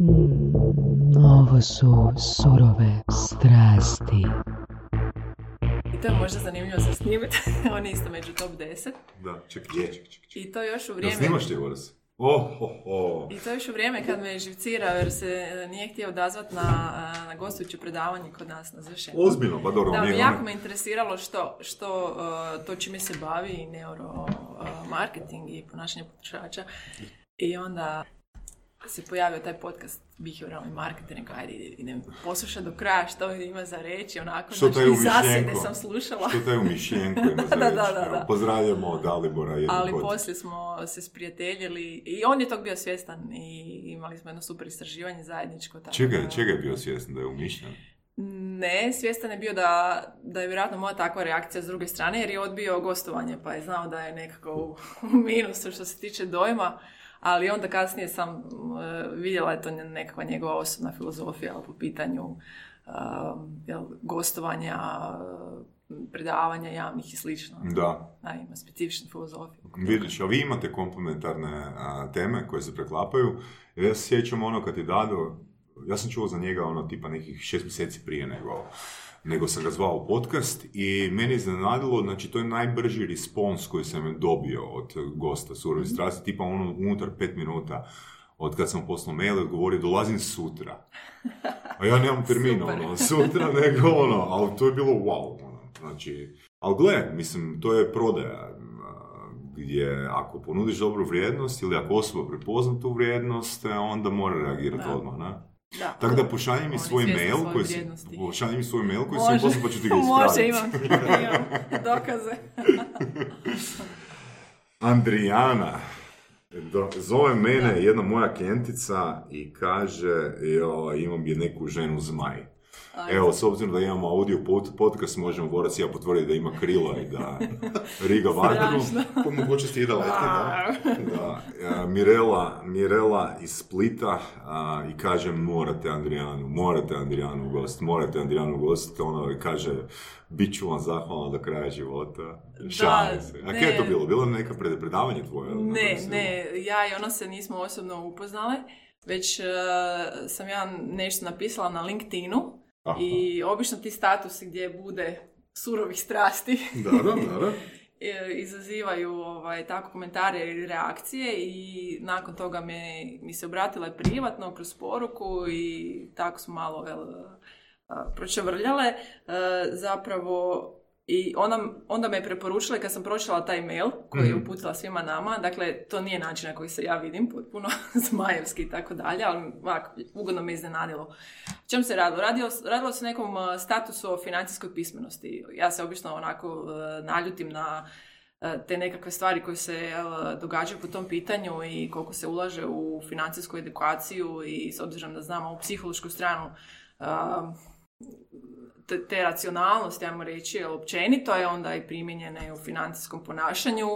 Mm, ovo su surove strasti. I to je možda zanimljivo za snimiti. On je isto među top 10. Da, čekaj, čekaj, čekaj. I to još u vrijeme... snimaš ti Boris? Oh, oh, oh. I to još u vrijeme kad me živcirao jer se e, nije htio odazvat na, a, na gostujuće predavanje kod nas na završenju. Ozbiljno, pa dobro, Da, nije me jako ono- me interesiralo što, što uh, to čime se bavi neuromarketing i ponašanje potrošača. I onda se pojavio taj podcast Behavioralni marketing, ajde idem poslušati do kraja što ima za reći, onako, Što znači, zasjede sam slušala. Što taj u Mišljenko ima za Da, reći? da, da, da. Pozdravljamo Dalibora jednog Ali od- poslije smo se sprijateljili i on je tog bio svjestan i imali smo jedno super istraživanje zajedničko. Tako Čega, da- čega je bio svjestan da je umišljen? Ne, svjestan je bio da, da je vjerojatno moja takva reakcija s druge strane jer je odbio gostovanje pa je znao da je nekako u minusu što se tiče dojma, ali onda kasnije sam e, vidjela je to nekakva njegova osobna filozofija po pitanju um, jel, gostovanja, e, predavanja javnih i slično. Da. Da, ima specifičnu filozofiju. Vidiš, a vi imate komplementarne a, teme koje se preklapaju. Ja se sjećam ono kad je Dado, ja sam čuo za njega ono tipa nekih šest mjeseci prije nego, nego sam ga zvao podcast i meni je iznenadilo, znači to je najbrži respons koji sam dobio od gosta Surovi strasti, tipa ono unutar pet minuta od kad sam poslao mail i odgovorio dolazim sutra. A ja nemam termin, Super. ono, sutra, nego ono, ali to je bilo wow, ono, znači, ali gle, mislim, to je prodaja, gdje ako ponudiš dobru vrijednost ili ako osoba prepozna tu vrijednost, e, onda mora reagirati Da. odmah, ne? Da. Tako da pošalji mi svoj mail koji si, pošalji mi svoj mail koji si mi Može, poslao pa ću ti ga može, ispraviti. imam, imam dokaze. Andrijana. Do, zove mene jedna moja klijentica i kaže, jo, imam je neku ženu zmaj. Evo, s obzirom da imamo audio pod, podcast, možemo Borac i ja potvrditi da ima krila i da riga vatru. Po mogućnosti ide leti, da. da. E, Mirela, Mirela iz Splita a, i kaže morate Andrijanu, morate Andrijanu gost, morate Andrijanu gost, ono i kaže bit ću vam zahvalna do kraja života. Šalim se. A kje je to bilo? Bilo je neka pred- predavanje tvoje? Ne, ne, ja i ona se nismo osobno upoznale, već eh, sam ja nešto napisala na LinkedInu Aha. i obično ti statusi gdje bude surovih strasti Da, da, da, da. e, izazivaju ovaj, tako komentare ili reakcije i nakon toga me, mi se obratila je privatno kroz poruku i tako smo malo jel, a, pročavrljale. E, zapravo i ona, onda me je preporučila kad sam pročitala taj mail koji je Mhm. uputila svima nama, dakle to nije način na koji se ja vidim, potpuno zmajevski i tako dalje, ali ovako, ugodno me iznenadilo. Čem se radilo? Radilo, radilo se nekom a, statusu o financijskoj pismenosti. Ja se obično onako a, naljutim na a, te nekakve stvari koje se događaju po tom pitanju i koliko se ulaže u financijsku edukaciju i s obzirom da znamo ovu psihološku stranu te, te racionalnosti, ajmo reći, općenito je onda i primijenjene u financijskom ponašanju.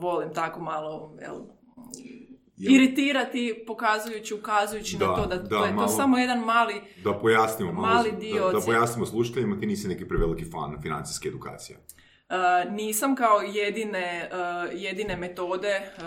Volim tako malo jel, Jel- iritirati, pokazujući, ukazujući Da, na to da, da, to je to malo- samo jedan mali Da pojasnimo malo, Mali dio da, da pojasnimo slušateljima, ti nisi neki preveliki fan financijske edukacije. Uh, nisam kao jedine, uh, jedine metode uh,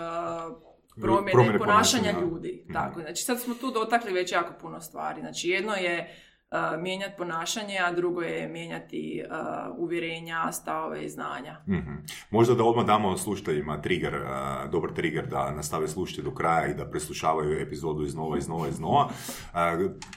promjene, Promjene ponašanja ponašanja. ljudi. Mhm. Tako, znači sad smo tu dotakli već jako puno stvari. Znači jedno je uh, mijenjati ponašanje, a drugo je mijenjati uh, uvjerenja, stavove i znanja. Mhm. Možda da odmah damo slušateljima trigger, a, dobar trigger da nastave slušati do kraja i da preslušavaju epizodu iznova, iznova, iznova.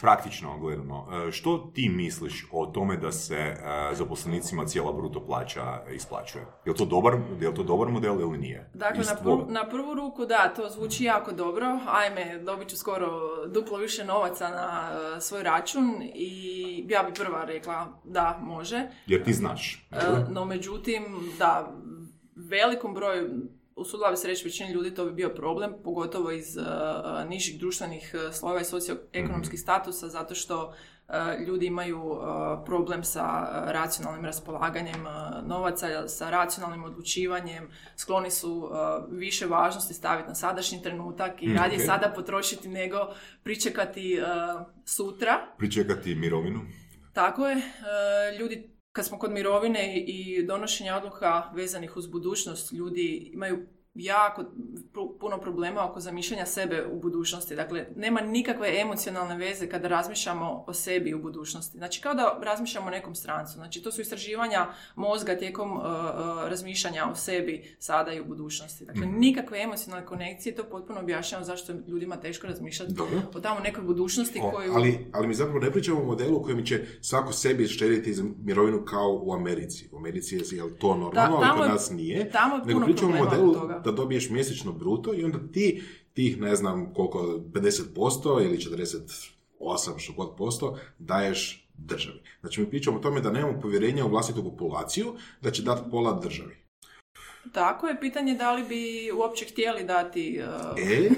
Praktično gledano, što ti misliš o tome da se zaposlenicima cijela bruto plaća isplaćuje? Je li to dobar, je li to dobar model ili nije? Dakle, na, prvu, na prvu ruku da, to zvuči jako dobro. Ajme, dobit ću skoro duplo više novaca na uh, svoj račun i ja bi prva rekla da, može. Jer ti znaš. E, No, međutim, da, velikom broju, usudila bi se reći većini ljudi, to bi bio problem, pogotovo iz uh, nižih društvenih uh, slojeva i socioekonomskih statusa, zato što uh, ljudi imaju uh, problem sa uh, racionalnim raspolaganjem novaca, sa racionalnim odlučivanjem, skloni su više važnosti staviti na sadašnji trenutak i Mm, radije sada potrošiti nego pričekati sutra. Pričekati mirovinu? Tako je. Ljudi, kad smo kod mirovine i donošenja odluka vezanih uz budućnost, ljudi imaju jako puno problema oko zamišljanja sebe u budućnosti. Dakle, nema nikakve emocionalne veze kada razmišljamo o sebi u budućnosti. Znači, kao da razmišljamo o nekom strancu. Znači, to su istraživanja mozga tijekom uh, razmišljanja o sebi sada i u budućnosti. Dakle, mhm. nikakve emocionalne konekcije, to potpuno objašnjamo zašto je ljudima teško razmišljati o tamo nekoj budućnosti koju... Ali, ali mi zapravo ne pričamo o modelu u kojem će svako sebi štediti za mirovinu kao u Americi. U Americi je to normalno, ali kod nas nije. Tamo je puno pričamo o modelu toga da dobiješ mjesečno bruto i onda ti tih ne znam koliko 50% ili 48 što god posto daješ državi. Znači mi pričamo o tome da nemamo povjerenja u vlastitu populaciju da će dati pola državi. Tako je, pitanje da li bi uopće htjeli dati... Uh, e,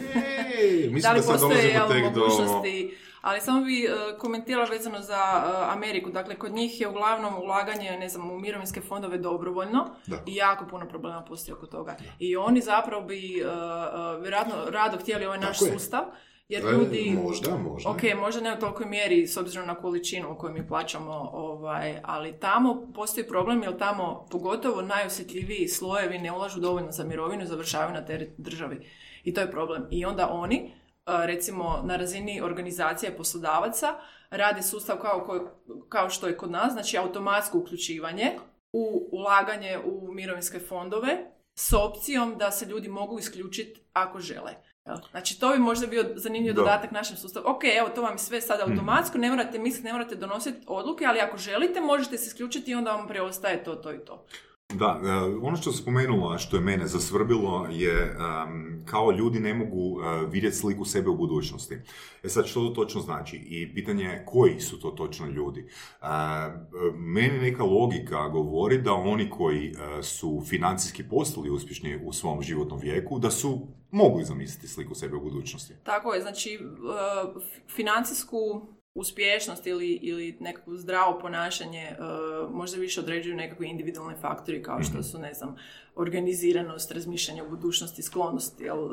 mislim da, li da postoje mogućnosti ali samo bi uh, komentirala vezano za uh, Ameriku. Dakle, kod njih je uglavnom ulaganje, ne znam, u mirovinske fondove dobrovoljno i jako puno problema postoji oko toga. I oni zapravo bi uh, vjerojatno rado htjeli ovaj naš sustav. Jer ljudi... Možda, možda. Ok, možda ne u tolikoj mjeri s obzirom na količinu koju mi plaćamo, ovaj, ali tamo postoji problem jer tamo pogotovo najosjetljiviji slojevi ne ulažu dovoljno za mirovinu i završavaju na teret državi. I to je problem. I onda oni recimo na razini organizacije poslodavaca rade sustav kao, kao što je kod nas, znači automatsko uključivanje u ulaganje u mirovinske fondove s opcijom da se ljudi mogu isključiti ako žele. Znači, to bi možda bio zanimljiv dodatak našem sustavu. Ok, evo, to vam je sve sada mhm. automatsko, ne morate misliti, ne morate donositi odluke, ali ako želite, možete se isključiti i onda vam preostaje to, to i to. Da, e, ono što spomenula, što je mene zasvrbilo, je kao ljudi ne mogu e, vidjeti sliku sebe u budućnosti. E sad, što to točno znači? I pitanje je koji su to točno ljudi? Uh, meni neka logika govori da oni koji su financijski postali uspješni u svom životnom vijeku, da su mogli zamisliti sliku sebe u budućnosti. Tako je, znači financijsku uspješnost ili, ili nekako zdravo ponašanje uh, možda više određuju nekakvi individualni faktori kao što mhm. su, ne znam, organiziranost, razmišljanje o budućnosti, sklonost, jel, uh,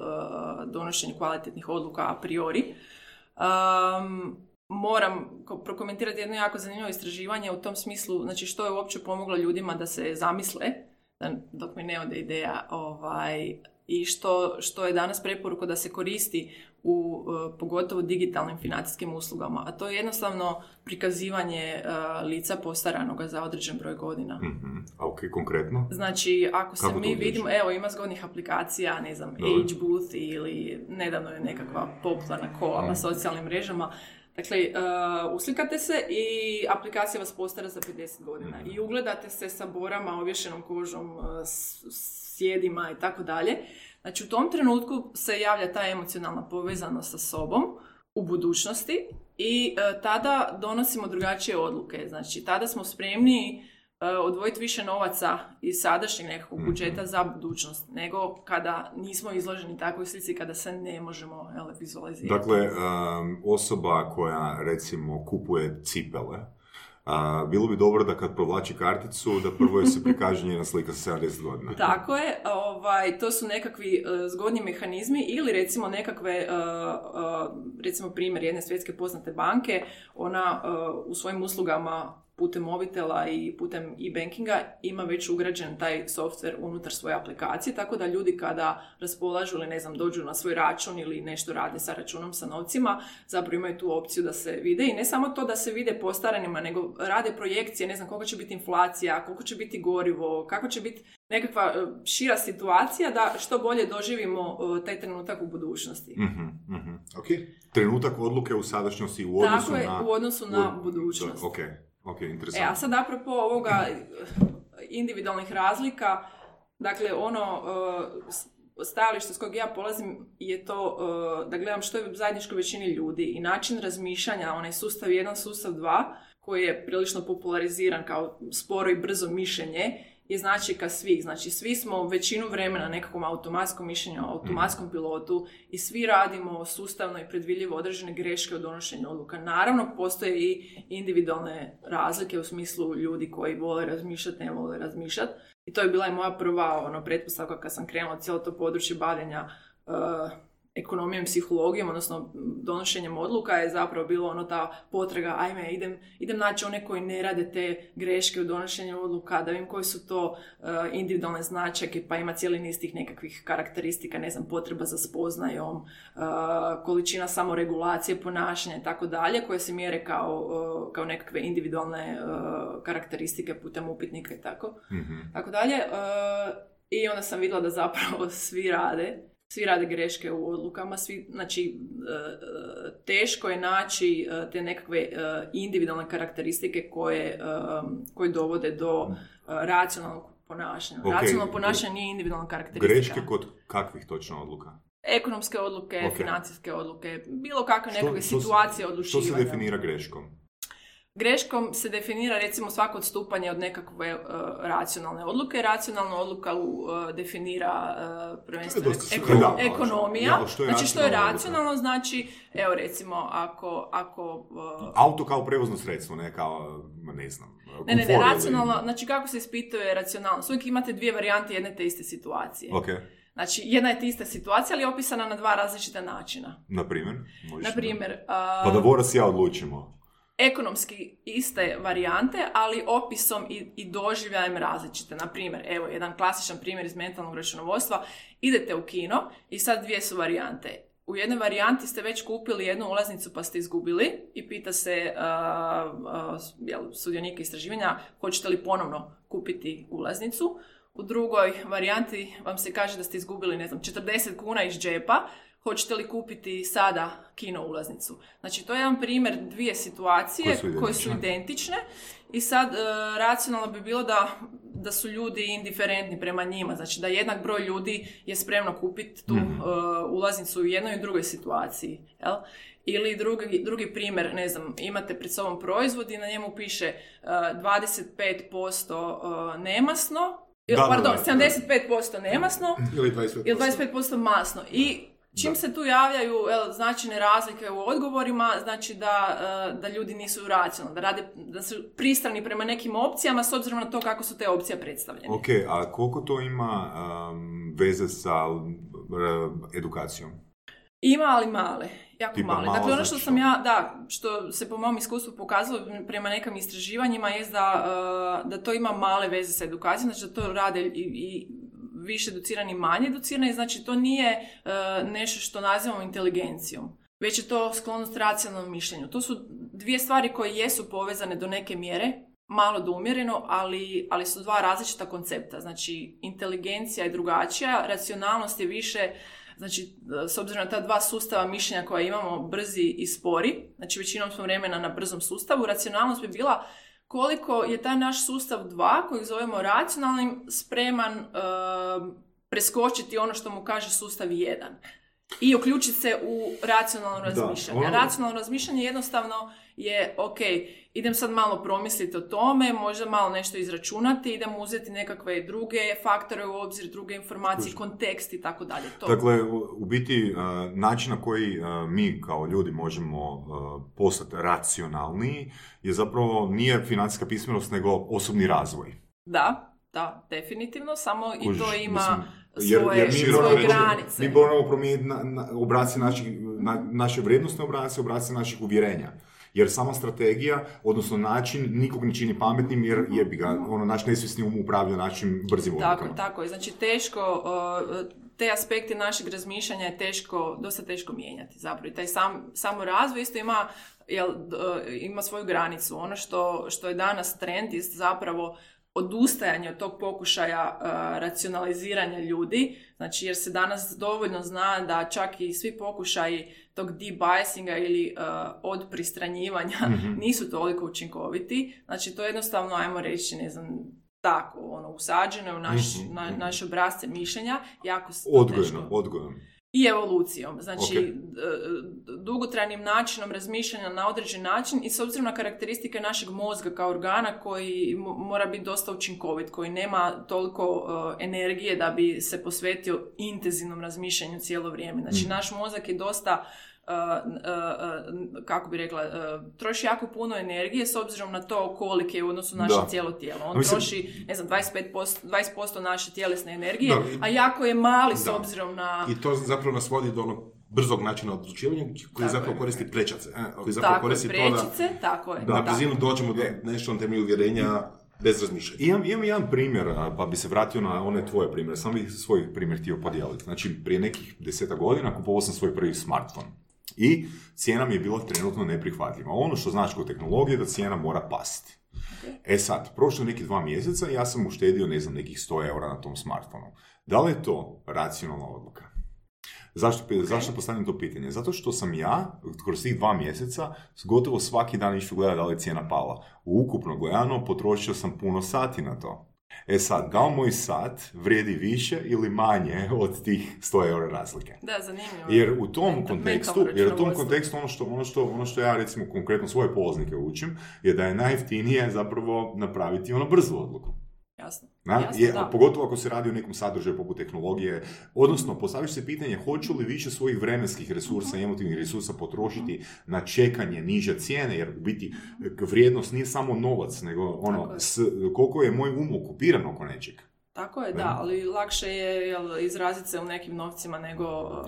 donošenje kvalitetnih odluka a priori. Um, moram prokomentirati jedno jako zanimljivo istraživanje u tom smislu, znači što je uopće pomoglo ljudima da se zamisle, dok mi ne ode ideja, ovaj, i što, što je danas preporuka da se koristi u uh, pogotovo digitalnim financijskim uslugama, a to je jednostavno prikazivanje uh, lica postaranoga za određen broj godina. Mm-hmm. A ok, konkretno? Znači, ako se mi vidimo, evo ima zgodnih aplikacija, ne znam, Age Booth ili nedavno je nekakva popularna kola na socijalnim mrežama, Dakle, uh, uslikate se i aplikacija vas postara za 50 godina mhm. i ugledate se sa borama, ovješenom kožom, uh, sjedima i tako dalje. Znači u tom trenutku se javlja ta emocionalna povezanost sa sobom u budućnosti i e, tada donosimo drugačije odluke. Znači tada smo spremni e, odvojiti više novaca iz sadašnjeg nekakvog mhm. budžeta za budućnost, nego kada nismo izloženi takvoj slici, kada se ne možemo ele, vizualizirati. Dakle, osoba koja recimo kupuje cipele, a, bilo bi dobro da kad provlači karticu, da prvo je se prikaže njena slika sa 70 godina. Tako je, ovaj, to su nekakvi uh, zgodni mehanizmi ili recimo nekakve, uh, recimo primjer jedne svjetske poznate banke, ona u svojim uslugama putem mobitela i putem e-bankinga ima već ugrađen taj software unutar svoje aplikacije, tako da ljudi kada raspolažu ili ne znam, dođu na svoj račun ili nešto rade sa računom sa novcima, zapravo imaju tu opciju da se vide i ne samo to da se vide postaranima, nego rade projekcije, ne znam koliko će biti inflacija, koliko će biti gorivo, kako će biti nekakva e, šira situacija da što bolje doživimo e, taj trenutak u budućnosti. mm Trenutak odluke u sadašnjosti u odnosu Tako je, u odnosu na budućnost. Ok. Ok, E, a sad apropo ovoga individualnih razlika, dakle ono uh, stajalište s kojeg ja polazim je to uh, da gledam što je zajedničko većini ljudi i način razmišljanja, onaj sustav 1, sustav 2, koji je prilično populariziran kao sporo i brzo mišljenje, je značajka svih. Znači, svi smo većinu vremena nekakvom automatskom mišljenju, automatskom pilotu i svi radimo sustavno i predvidljivo određene greške u donošenju odluka. Naravno, postoje i individualne razlike u smislu ljudi koji vole razmišljati, ne vole razmišljati. I to je bila i moja prva ono, pretpostavka kad sam krenula cijelo to područje bavljenja uh, ekonomijom, psihologijom, odnosno donošenjem odluka je zapravo bilo ono ta potraga, ajme, idem, idem naći one koji ne rade te greške u donošenju odluka, da vidim koji su to uh, individualne značajke, pa ima cijeli niz tih nekakvih karakteristika, ne znam, potreba za spoznajom, uh, količina samoregulacije ponašanja i tako dalje, koje se mjere kao, uh, kao nekakve individualne karakteristike putem upitnika i tako, Mhm. tako dalje. I onda sam vidjela da zapravo svi rade svi rade greške u odlukama, svi, znači e, e, teško je naći e, te nekakve individualne karakteristike koje, koje dovode do racionalnog ponašanja. Ok. Racionalno ponašanje nije individualna karakteristika. Greške kod kakvih točno odluka? Ekonomske odluke, Ok. financijske odluke, bilo kakve Što- nekakve što situacije Što odlučivanja. se definira greškom? Greškom se definira recimo svako odstupanje od nekakve e, racionalne odluke. Racionalnu odluku uh, definira uh, prvenstveno eko- ekonomija. ali što je znači što je racionalna odluka? racionalno znači, evo recimo ako, ako uh, Auto kao prevozno sredstvo, ne kao, ne znam, ne, ne, ne, komfor ili- racionalno, znači kako se ispituje racionalnost? Uvijek imate dvije varijante jedne te iste situacije. Ok, Znači, jedna je te ista situacija, ali je opisana na dva različita načina. na primjer? Na primjer, Pa da Voras ja odlučimo. Ekonomski iste varijante, ali opisom i, i doživljajem različite. Na primjer, evo, jedan klasičan primjer iz mentalnog računovodstva. Idete u kino i sad dvije su varijante. U jednoj varijanti ste već kupili jednu ulaznicu pa ste izgubili i pita se uh, uh, jel, sudionike istraživanja hoćete li ponovno kupiti ulaznicu. U drugoj varijanti vam se kaže da ste izgubili, ne znam, 40 kuna iz džepa, hoćete li kupiti sada kino ulaznicu. Znači, to je jedan primjer dvije situacije Koje su koje su identične. i sad e, racionalno bi bilo da, da su ljudi indiferentni prema njima, znači da jednak broj ljudi je spremno kupiti tu Mhm. e, ulaznicu u jednoj i drugoj situaciji. Jel? Ili drugi, drugi primjer, ne znam, imate pred sobom proizvod i na njemu piše e, 25% e, nemasno, da, pardon, da, da. 75% nemasno Ili 25%. ili 25% masno. I čim se tu javljaju jel, značajne razlike u odgovorima, znači da, e, da ljudi nisu racionalni, da, rade, da su pristrani prema nekim opcijama s obzirom na to kako su te opcije predstavljene. Ok, a koliko to ima um, veze sa edukacijom? Ima, ali male. Jako Tipa male. Dakle, ono što znači sam ja, da, što se po mom iskustvu pokazalo prema nekim istraživanjima je da, e, da to ima male veze sa edukacijom, znači da to rade i, i više educirani manje educirani, znači to nije e, nešto što nazivamo inteligencijom, već je to sklonost racionalnom mišljenju. To su dvije stvari koje jesu povezane do neke mjere, malo do umjereno, ali, ali su dva različita koncepta. Znači, inteligencija je drugačija, racionalnost je više Znači, s obzirom na ta dva sustava mišljenja koja imamo, brzi i spori, znači većinom smo vremena na brzom sustavu, racionalnost bi bila koliko je taj naš sustav dva, kojeg zovemo racionalnim, spreman e, preskočiti ono što mu kaže sustav jedan i uključiti se u racionalno razmišljanje. ono- Racionalno razmišljanje jednostavno je, ok, idem sad malo promisliti o tome, možda malo nešto izračunati, idem uzeti nekakve druge faktore u obzir, druge informacije, kontekst i tako dalje. To. Dakle, u, biti, uh, način na koji uh, mi kao ljudi možemo uh, postati racionalniji je zapravo nije financijska pismenost, nego osobni razvoj. Da, da, definitivno, samo i to Kužiš, ima mislim, svoje, mi svoje granice. Mi moramo promijeniti na, na, obrasce naših, na, naše vrijednostne obrasce, obrasce naših uvjerenja. Jer sama strategija, odnosno način, nikog ne čini pametnim jer jebi ga, ono, naš nesvjesni um upravlja našim brzim Tako, odlukama. tako je. Znači teško, uh, te aspekte našeg razmišljanja je teško, dosta teško mijenjati zapravo. I taj sam, samo razvoj isto ima, jel, uh, ima svoju granicu. Ono što, što je danas trend jest zapravo odustajanje od tog pokušaja uh, racionaliziranja ljudi, znači jer se danas dovoljno zna da čak i svi pokušaji tog debiasinga ili uh, od pristranjivanja Mhm. nisu toliko učinkoviti. Znači to je jednostavno, ajmo reći, ne znam, tako, ono, usađeno je u naš, Mhm, na, mhm. naše obrazce mišljenja, jako Odgojno, odgojno. I evolucijom, znači Ok. d- d- dugotrajnim načinom razmišljanja na određen način i s obzirom na karakteristike našeg mozga kao organa koji mo- mora biti dosta učinkovit, koji nema toliko uh, energije da bi se posvetio intenzivnom razmišljanju cijelo vrijeme. Znači Mhm. naš mozak je dosta kako bi rekla, uh, troši jako puno energije s obzirom na to kolike je u odnosu naše Da. cijelo tijelo. On mislim- troši, ne znam, 25%, 20% naše tjelesne energije, Da, i- a jako je mali s Da. obzirom na... I to zapravo nas vodi do onog brzog načina odlučivanja koji Tako zapravo je. koristi prečice, e, koji zapravo Tako je, koristi to da prečice, tako je. na da. brzinu dođemo do nešto na temelju uvjerenja bez razmišljanja. Imam, imam jedan primjer, a, pa bi se vratio na one tvoje primjere, sam bih svoj primjer htio podijeliti. Znači, prije nekih deseta godina kupovao sam svoj prvi smartphone. I cijena mi je bila trenutno neprihvatljiva. Ono što znači kod tehnologije je da cijena mora pasti. E sad, prošlo neki dva mjeseca i ja sam uštedio, ne znam, nekih 100 eura na tom smartfonu. Da li je to racionalna odluka? Zašto, zašto postavljam to pitanje? Zato što sam ja, kroz tih dva mjeseca, gotovo svaki dan išao gledati da li je cijena pala. Ukupno gledano, potrošio sam puno sati na to. E sad, da li moj sat vrijedi više ili manje od tih 100 eura razlike? Da, zanimljivo. Jer u tom kontekstu, jer u tom kontekstu ono što, ono što, ono što ja recimo konkretno svoje polaznike učim, je da je najjeftinije zapravo napraviti ono brzu odluku. Jasno. Na, Jasno, je, da. Pogotovo ako se radi o nekom sadržaju poput tehnologije, odnosno postaviš se pitanje hoću li više svojih vremenskih resursa i emotivnih resursa potrošiti na čekanje niže cijene, jer u biti e, vrijednost nije samo novac, nego ono, s, koliko je moj um okupiran oko nečeg. Tako je, da, ali lakše je jel, izraziti se u nekim novcima nego uh,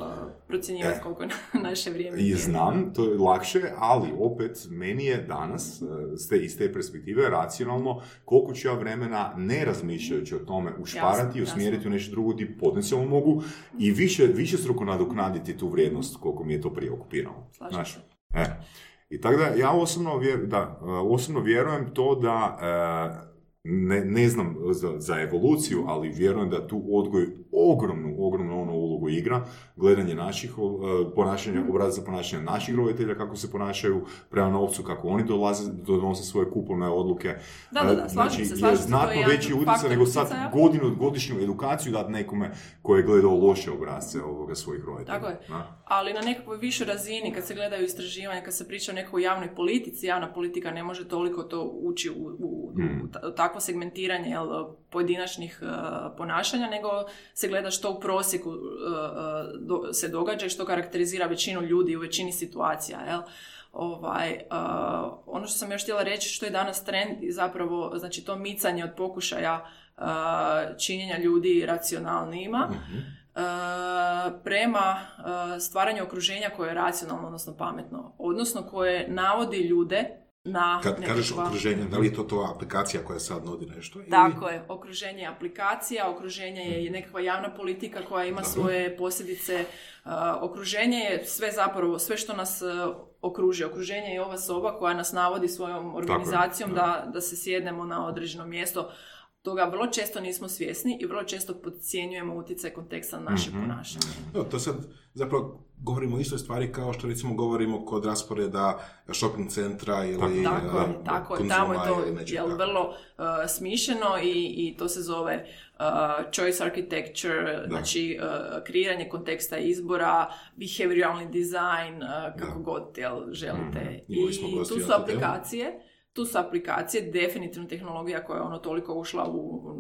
procjenjivati E. koliko je na- naše vrijeme. I znam, to je lakše, ali opet meni je danas, s te, iz te perspektive, racionalno koliko ću ja vremena ne razmišljajući o tome ušparati i usmjeriti jasno. u nešto drugo gdje potencijalno mogu i više, više struko nadoknaditi tu vrijednost koliko mi je to prije okupiralo. Znaš, e. I tako da ja osobno, vjer, da, e, osobno vjerujem to da e, ne, ne znam za, za evoluciju, ali vjerujem da tu odgoj ogromnu, ogromnu ono ulogu igra, gledanje naših ponašanja, obrazaca ponašanja naših roditelja, kako se ponašaju prema novcu, kako oni dolaze, donose svoje kupovne odluke. Da, da, da, E, znači, se, je znatno veći utjecaj nego sad utjecaja. godinu, godišnju edukaciju dati nekome koji je gledao loše obrazce ovoga svojih roditelja. Tako je. Na? Ali na nekakvoj višoj razini, kad se gledaju istraživanja, kad se priča o nekoj javnoj politici, javna politika ne može toliko to ući u, u, Hmm. u ta- takvo segmentiranje jel, pojedinačnih uh, ponašanja, nego se gleda što u prosjeku uh, do- se događa i što karakterizira većinu ljudi u većini situacija. Jel? Ovaj, ono što sam još htjela reći, što je danas trend i zapravo znači to micanje od pokušaja činjenja ljudi racionalnijima, Mhm. e, prema e, stvaranju okruženja koje je racionalno, odnosno pametno, odnosno koje navodi ljude na Kad kažeš nekakva- okruženje, da li je to to aplikacija koja sad nudi nešto? ili- Tako je, okruženje je aplikacija, okruženje je nekakva javna politika koja ima Dobro. svoje posljedice, e, okruženje je sve zapravo, sve što nas e, okruži. Okruženje je ova soba koja nas navodi svojom organizacijom da. da, da se sjednemo na određeno mjesto. Toga vrlo često nismo svjesni i vrlo često podcjenjujemo utjecaj konteksta na naše Mhm. ponašanje. Evo, to sad zapravo govorimo o istoj stvari kao što recimo govorimo kod rasporeda shopping centra ili Tako je, tako je. Konzuma Tamo je to jel, tako. vrlo uh, smišljeno i, i to se zove uh, choice architecture, znači kreiranje konteksta izbora, behavioralni design, uh, kako Da. god jel, želite. Mhm. I tu su temu. Tu su aplikacije, definitivno tehnologija koja je ono toliko ušla u,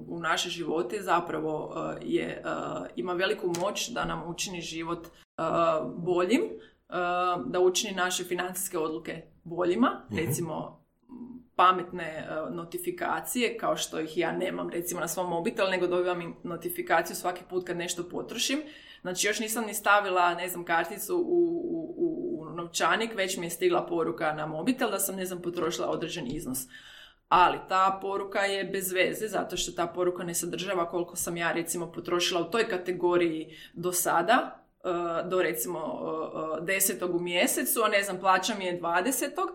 u naše živote, zapravo uh, je, uh, ima veliku moć da nam učini život uh, boljim, uh, da učini naše financijske odluke boljima, Mhm. recimo pametne uh, notifikacije, kao što ih ja nemam recimo na svom mobitelu, nego dobivam im notifikaciju svaki put kad nešto potrošim. Znači još nisam ni stavila, ne znam, karticu u- u novčanik, već mi je stigla poruka na mobitel da sam, ne znam, potrošila određeni iznos. Ali ta poruka je bez veze, zato što ta poruka ne sadržava koliko sam ja recimo potrošila u toj kategoriji do sada, uh, do recimo uh, uh, desetog u mjesecu, a ne znam, plaća mi je dvadesetog,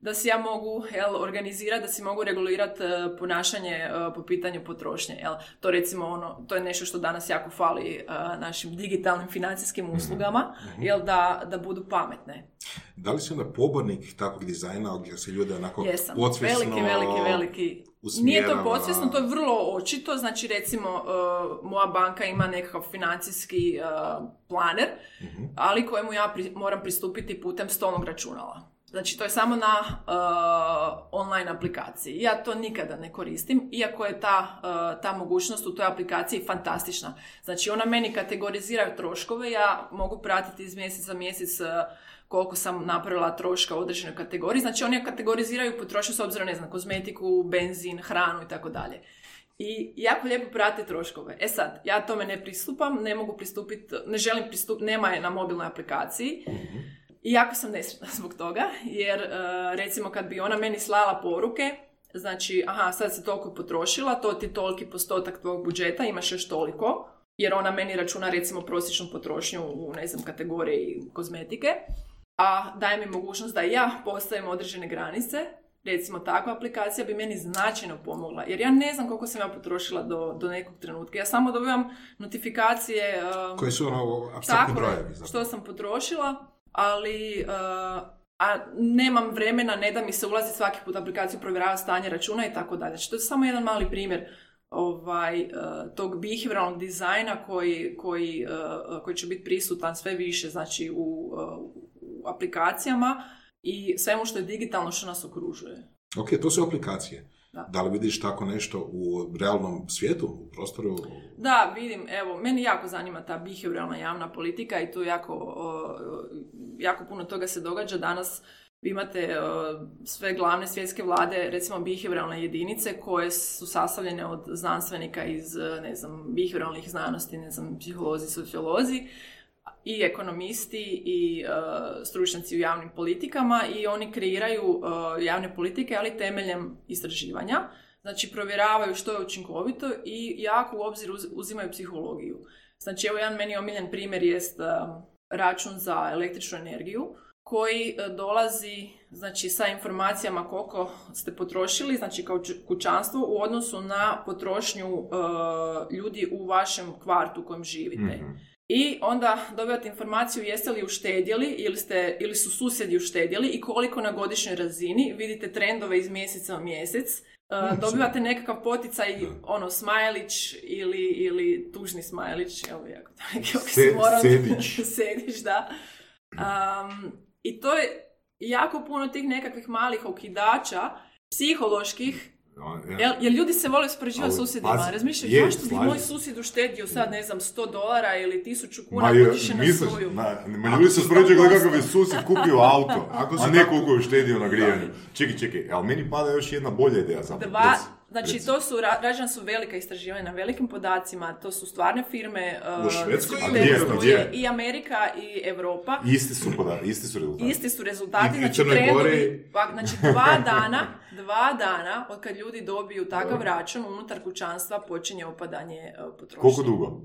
da si ja mogu jel, organizirati, da si mogu regulirati uh, ponašanje uh, po pitanju potrošnje. Jel. To recimo ono, to je nešto što danas jako fali uh, našim digitalnim financijskim uslugama, jel, da, da budu pametne. Da li si onda pobornik takvog dizajna gdje se ljude onako Jesam. podsvjesno Veliki, veliki, veliki. Nije to usmjerava- podsvjesno, to je vrlo očito. Znači, recimo, moja banka ima nekakav financijski planer, Mhm. ali kojemu ja pri- moram pristupiti putem stolnog računala. Znači, to je samo na uh, online aplikaciji. Ja to nikada ne koristim, iako je ta, uh, ta mogućnost u toj aplikaciji fantastična. Znači, ona meni kategorizira troškove, ja mogu pratiti iz mjeseca mjesec uh, koliko sam napravila troška u određenoj kategoriji. Znači, oni kategoriziraju potrošnju s obzirom, ne znam, kozmetiku, benzin, hranu i tako dalje. i jako lijepo prate troškove. E sad, ja tome ne pristupam, ne mogu pristupiti, ne želim pristupiti, nema je na mobilnoj aplikaciji. I jako sam nesretna zbog toga, jer e, recimo kad bi ona meni slala poruke, znači, aha, sad se toliko potrošila, to ti toliki postotak tvog budžeta, imaš još toliko, jer ona meni računa recimo prosječnu potrošnju u, ne znam, kategoriji kozmetike, a daje mi mogućnost da ja postavim određene granice, recimo takva aplikacija bi meni značajno pomogla, jer ja ne znam koliko sam ja potrošila do, do nekog trenutka. Ja samo dobivam notifikacije... um, Koji su ono brojevi. što sam potrošila, ali uh, a nemam vremena, ne da mi se ulazi svaki put aplikaciju, provjerava stanje računa i tako dalje. Znači, to je samo jedan mali primjer ovaj, uh, tog behavioralnog dizajna koji, koji, uh, koji će biti prisutan sve više znači, u, u aplikacijama i svemu što je digitalno što nas okružuje. Ok, to su aplikacije. Da. Da li vidiš tako nešto u realnom svijetu, u prostoru? Da, vidim, evo, meni jako zanima ta behavioralna javna politika i tu jako, jako puno toga se događa. Danas vi imate sve glavne svjetske vlade, recimo behavioralne jedinice koje su sastavljene od znanstvenika iz, ne znam, behavioralnih znanosti, ne znam, psiholozi, sociolozi i ekonomisti i e, stručnjaci u javnim politikama i oni kreiraju e, javne politike, ali temeljem istraživanja. Znači, provjeravaju što je učinkovito i jako u obzir uz- uzimaju psihologiju. Znači, evo jedan meni omiljen primjer jest e, račun za električnu energiju koji dolazi znači, sa informacijama koliko ste potrošili, znači kao kućanstvo, u odnosu na potrošnju ljudi u vašem kvartu u kojem živite. Mhm. I onda dobivate informaciju jeste li uštedjeli ili, ste, ili su susjedi uštedjeli i koliko na godišnjoj razini. Vidite trendove iz mjeseca u mjesec. Uh, dobivate nekakav poticaj, ono, smajlić ili, ili tužni smajlić, evo jako Se- oksimoron. sedić. sedić, da. Um, I to je jako puno tih nekakvih malih okidača, psiholoških, Jel, jer ljudi se vole uspoređivati susjedima, pazi, razmišljaju je, zašto bi moj susjed uštedio sad, ne znam, 100 dolara ili 1000 kuna Ma, je, godišnje na misliš, struju. ma, ljudi se uspoređuju kakav je susjed kupio auto, Ako a ne koliko je uštedio na grijanju. Čekaj, čekaj, ali meni pada još jedna bolja ideja zapravo. Dva, znači to su, ra- rađena su velika istraživanja na velikim podacima, to su stvarne firme, uh, U Švedskoj gdje? i Amerika i Europa. Isti su, poda, isti su rezultati. Isti su rezultati, I- znači trendovi, Gori. pa, znači dva dana, dva dana od kad ljudi dobiju takav račun unutar kućanstva počinje opadanje uh, potrošnje. Koliko dugo?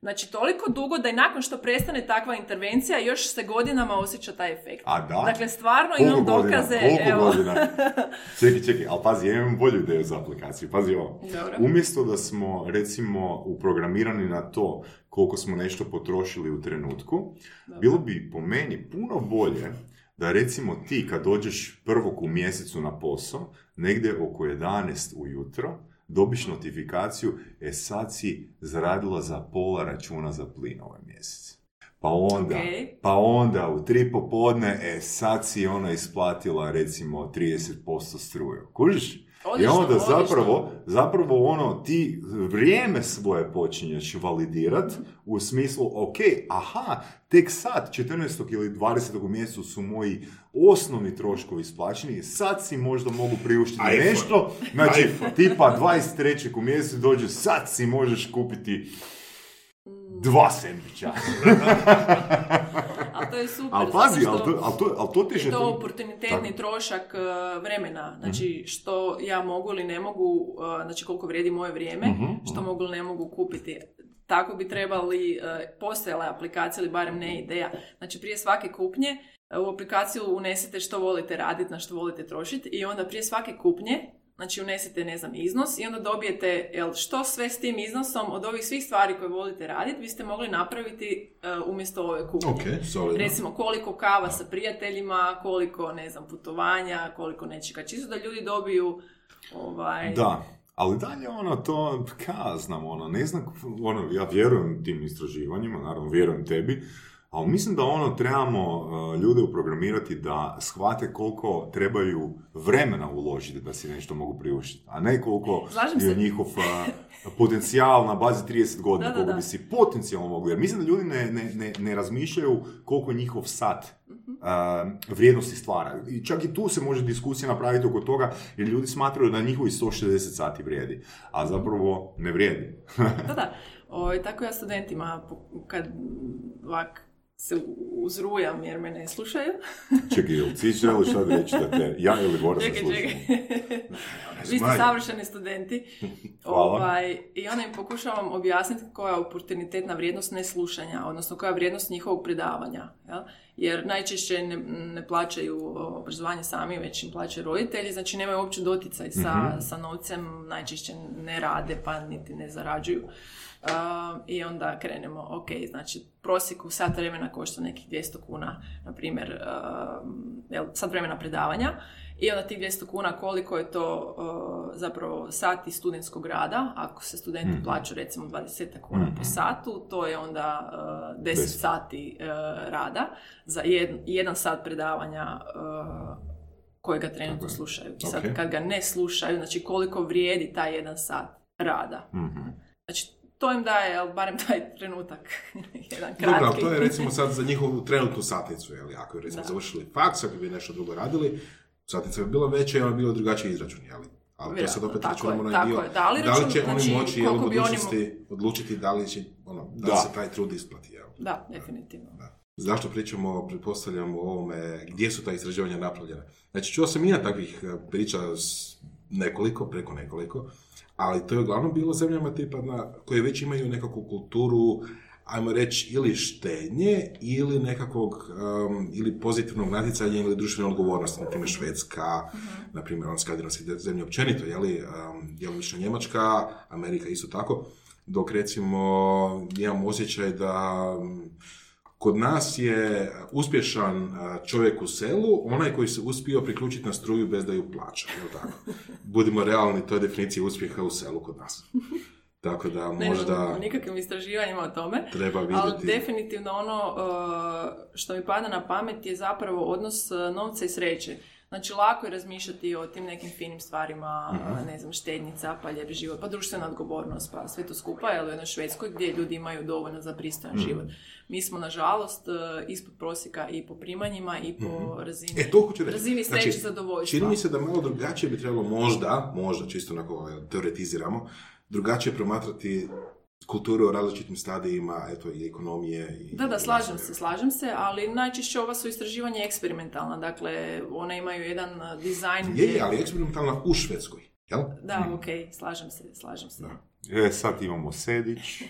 Znači, toliko dugo da i nakon što prestane takva intervencija, još se godinama osjeća taj efekt. A da? Dakle, stvarno Koliko imam godina? dokaze. Koliko evo. godina? Čekaj, čekaj, ali pazi, ja imam bolju ideju za aplikaciju. Pazi ovo. Dobro. Umjesto da smo, recimo, uprogramirani na to koliko smo nešto potrošili u trenutku, bilo bi po meni puno bolje da recimo ti kad dođeš prvog u mjesecu na posao, negdje oko 11 ujutro, dobiš notifikaciju, e sad si zaradila za pola računa za plin ovaj mjesec. Pa onda, Ok. pa onda u tri popodne, e sad si ona isplatila recimo 30% struju. Kužiš? I Odlično, onda odlično. zapravo, zapravo ono, ti vrijeme svoje počinješ validirat u smislu, ok, aha, tek sad, 14. ili 20. u mjesecu su moji osnovni troškovi isplaćeni, sad si možda mogu priuštiti iPhone. nešto, znači, iPhone. tipa 23. u mjesecu dođe, sad si možeš kupiti dva sendviča. Ali to je super. ali pazi, ali to, ali to, ali to ti je to oportunitetni Tako. trošak e, vremena. Mhm. Znači, što ja mogu ili ne mogu, e, znači koliko vrijedi moje vrijeme, Mhm, što mogu ili ne mogu kupiti. Tako bi trebali, e, postojala je aplikacija ili barem ne ideja. Znači, prije svake kupnje u aplikaciju unesete što volite raditi, na što volite trošiti i onda prije svake kupnje Znači unesete, ne znam, iznos i onda dobijete jel, što sve s tim iznosom od ovih svih stvari koje volite raditi biste mogli napraviti e, umjesto ove kupnje. Ok, solidno. Recimo koliko kava sa prijateljima, koliko ne znam putovanja, koliko nečega. Čisto da ljudi dobiju ovaj... Da, ali dalje ono to, ka znam, ono, ne znam, ono, ja vjerujem tim istraživanjima, naravno vjerujem tebi, ali mislim da ono trebamo uh, ljude uprogramirati da shvate koliko trebaju vremena uložiti da si nešto mogu priuštiti, a ne koliko Slažem je se. njihov uh, potencijal na bazi 30 godina, Da, koliko da. bi si potencijalno mogli, jer mislim da ljudi ne, ne, ne, ne razmišljaju koliko je njihov sat. A, vrijednosti stvara. I čak i tu se može diskusija napraviti oko toga, jer ljudi smatraju da njihovi 160 sati vrijedi, a zapravo ne vrijedi. Da, da. O, tako ja studentima, kad ovak se uzrujam jer me ne slušaju. Čekaj, jel ti želiš sad reći da te ja ili Bora slušam? čekaj. Vi ste savršeni studenti. Hvala. Ovaj, I onda im pokušavam objasniti koja je oportunitetna vrijednost neslušanja, odnosno koja je vrijednost njihovog predavanja. Jel? Jer najčešće ne, ne plaćaju obrazovanje sami, već im plaćaju roditelji, znači nemaju uopće doticaj sa, Mhm. sa novcem, najčešće ne rade pa niti ne zarađuju. Um, I onda krenemo, ok, znači prosjek u sat vremena košta nekih 200 kuna, na primjer, um, jel, sat vremena predavanja, i onda tih 200 kuna koliko je to uh, zapravo sati studentskog rada, ako se studenti Mhm. plaćaju recimo 20 kuna po satu, to je onda uh, 10 Deset. sati uh, rada za jed- jedan sat predavanja uh, kojega trenutno slušaju. I sad Ok. kad ga ne slušaju, znači koliko vrijedi taj jedan sat rada. Mhm. Znači, to im daje, jel, barem taj trenutak, jedan kratki. Dobro, ali to je recimo sad za njihovu trenutnu satnicu, jel? Ako je recimo Da. završili faks, ako bi nešto drugo radili, satnica bi bila veća i ona bi bila drugačiji izračun, jel? Ali to sad opet tako računamo je, na tako dio, je. Da li da li račun- će oni znači, moći jel, bi oni budućnosti odlučiti da li će, ono, da, Da. se taj trud isplati, jel? Da, definitivno. Zašto pričamo, pretpostavljam, o ovome, gdje su ta istraživanja napravljena? Znači, čuo sam i ja takvih e, priča s nekoliko, preko nekoliko, ali to je uglavnom bilo zemljama tipa na, koje već imaju nekakvu kulturu, ajmo reći, ili štednje, ili nekakvog, um, ili pozitivnog natjecanja, ili društvene odgovornosti, na primjer Švedska, na primjer, on skandinavske zemlje općenito, jeli, um, djelomično Njemačka, Amerika isto tako, dok recimo imam osjećaj da kod nas je uspješan a, čovjek u selu onaj koji se uspio priključiti na struju bez da ju plaća, jel tako? Budimo realni, to je definicija uspjeha u selu kod nas. Tako da Ne možda možda... nikakvim istraživanjima o tome. treba Ali vidjeti... definitivno ono uh, što mi pada na pamet je zapravo odnos uh, novca i sreće. Znači, lako je razmišljati o tim nekim finim stvarima, Mhm. uh, ne znam, štednica, pa lijep život, pa društvena odgovornost, pa sve to skupa, jel u jednoj Švedskoj gdje ljudi imaju dovoljno za pristojan Mhm. život. Mi smo, nažalost, uh, ispod prosjeka i po primanjima i po razini, E, to hoću reći. razini sreće Znači, zadovoljstva. Čini mi se da malo drugačije bi trebalo možda, možda čisto onako teoretiziramo, drugačije promatrati kulturu o različitim stadijima, eto, i ekonomije. I Da, da, slažem se, slažem se, ali najčešće ova su istraživanja eksperimentalna, dakle, one imaju jedan uh, dizajn Je, gdje... je, ali eksperimentalna u Švedskoj, jel? Da, ok, slažem se, slažem se. E, sad imamo Sedić.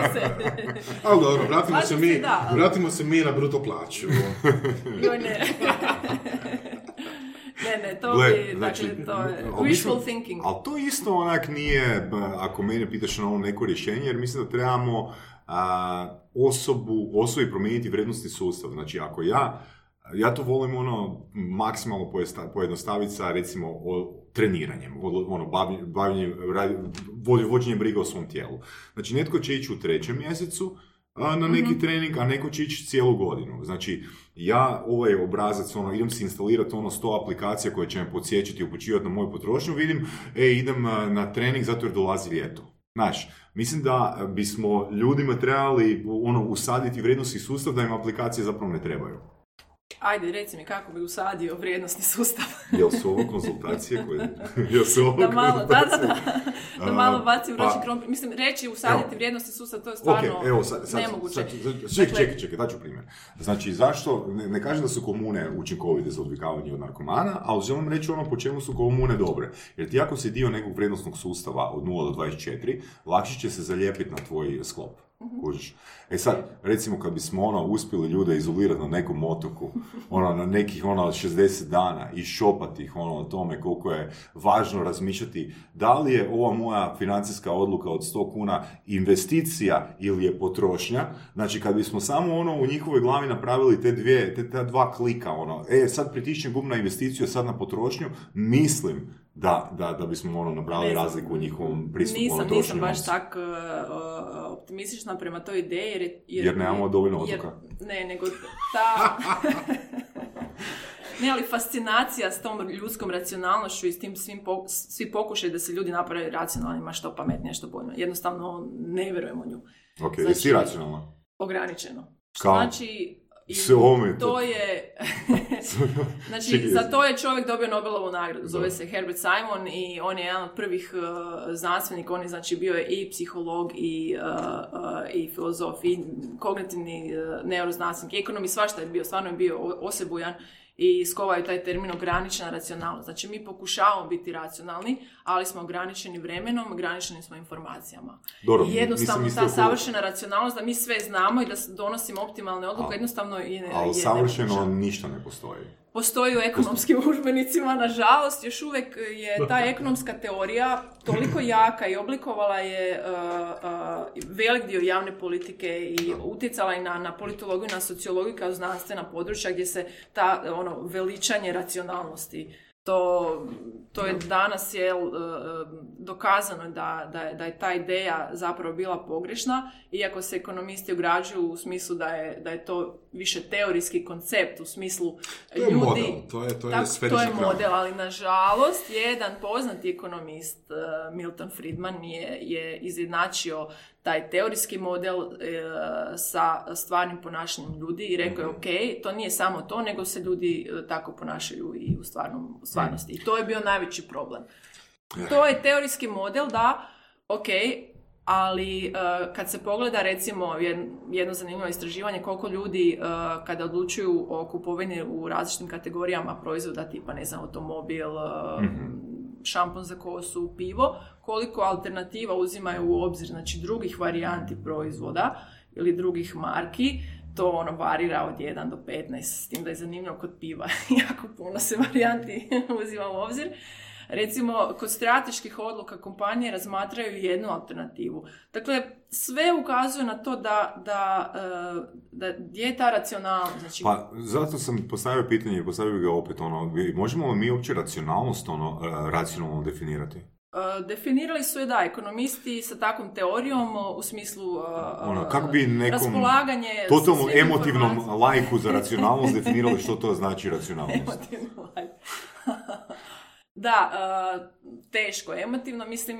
Ali dobro, vratimo se, mi, se, da, ali- vratimo se mi na bruto plaću. Joj, ne. ne, ne, to Gle, bi, znači, dakle, to je wishful thinking. Ali to isto onak nije, ako mene pitaš na ovo neko rješenje, jer mislim da trebamo a, osobu, osobi promijeniti vrednostni sustav. Znači, ako ja, ja to volim ono maksimalno pojednostaviti sa recimo o, treniranjem, ono, bavljenjem, vođenjem briga o svom tijelu. Znači, netko će ići u trećem mjesecu, na neki trening, a neko će ići cijelu godinu. Znači, ja ovaj obrazac, ono, idem si instalirati ono 100 aplikacija koje će me podsjećati i upućivati na moju potrošnju, vidim, e, idem a, na trening zato jer dolazi ljeto. Znaš, mislim da bismo ljudima trebali ono, usaditi vrijednosni sustav da im aplikacije zapravo ne trebaju. Ajde, reci mi kako bi usadio vrijednostni sustav. Jel su ovo konzultacije koje... Jel su ovo da malo, da, da, da. Da malo baci u Pa- krompir. Mislim, reći usaditi Evo. vrijednosni sustav, to je stvarno evo sad, sad, nemoguće. sad, sad- čekaj, Dakle- čekaj, čekaj, daću primjer. Znači, zašto, ne, ne kažem da su komune učinkovite za odvikavanje od narkomana, ali želim reći ono po čemu su komune dobre. Jer ti ako si dio nekog vrijednostnog sustava od 0 do 24, lakše će se zalijepiti na tvoj sklop. Kužiš? E sad, recimo kad bismo ono uspjeli ljude izolirati na nekom otoku, ono na nekih ono 60 dana i šopati ih ono o tome koliko je važno razmišljati da li je ova moja financijska odluka od 100 kuna investicija ili je potrošnja, znači kad bismo samo ono u njihovoj glavi napravili te dvije, te, ta dva klika, ono, e sad pritisnem gumb na investiciju, sad na potrošnju, mislim da, da, da bismo ono napravili razliku u njihovom pristupu Nisam, ono, nisam baš novca. tak uh, optimistična prema toj ideji jer, je- Jer nemamo dovoljno jer- otoka. Ne, nego ta... ne, ali fascinacija s tom ljudskom racionalnošću i s tim svim po, svi pokušaj da se ljudi naprave racionalnima što pametnije, što bolje. Jednostavno ne vjerujem u nju. Ok, Znači- jesi racionalno? Ograničeno. Kao? znači, I S ovome to je... znači, za to je čovjek dobio Nobelovu nagradu. Zove se Herbert Simon i on je jedan od prvih uh, znanstvenika. On je znači bio je i psiholog i, uh, uh, i filozof i kognitivni uh, neuroznanstvenik i ekonom i svašta je bio. Stvarno je bio osebujan i skovao je taj termin ograničena racionalnost. Znači, mi pokušavamo biti racionalni, ali smo ograničeni vremenom, ograničeni smo informacijama. Dobro, I jednostavno mislim ta savršena racionalnost da mi sve znamo i da donosimo optimalne odluke, A- jednostavno je, Ali je savršeno ništa ne postoji. Postoji u ekonomskim udžbenicima, nažalost, još uvijek je ta ekonomska teorija toliko jaka i oblikovala je uh, uh, velik dio javne politike i utjecala i na, na politologiju, na sociologiju kao znanstvena područja gdje se ta ono veličanje racionalnosti to, to je danas je uh, dokazano da, da, je, da je ta ideja zapravo bila pogrešna, iako se ekonomisti ograđuju u smislu da je, da je to više teorijski koncept, u smislu To je ljudi... model, to je, to je Tako, to je model, ali nažalost jedan poznati ekonomist uh, Milton Friedman je, je izjednačio taj teorijski model uh, sa stvarnim ponašanjem ljudi i rekao je Mhm. ok, to nije samo to, nego se ljudi uh, tako ponašaju i u, stvarnom, u stvarnosti. I to je bio najveći problem. To je teorijski model da, ok, ali uh, kad se pogleda recimo jed- jedno zanimljivo istraživanje koliko ljudi uh, kada odlučuju o kupovini u različitim kategorijama proizvoda tipa ne znam automobil, uh, šampon za kosu, pivo, koliko alternativa uzimaju u obzir znači drugih varijanti proizvoda ili drugih marki, to ono varira od 1 do 15, s tim da je zanimljivo kod piva, jako puno se varijanti uzima u obzir. Recimo, kod strateških odluka kompanije razmatraju jednu alternativu. Dakle, sve ukazuje na to da, da, e, da gdje je ta racionalnost. Znači, Pa, zato sam postavio pitanje postavio ga opet, ono, možemo li mi uopće racionalnost, ono, e, racionalno definirati? e, definirali su je da, ekonomisti sa takvom teorijom u smislu Ono, kako bi nekom raspolaganje Totalno emotivnom lajku za racionalnost definirali što to znači racionalnost. Emotivno. da, e, teško. Emotivno, mislim,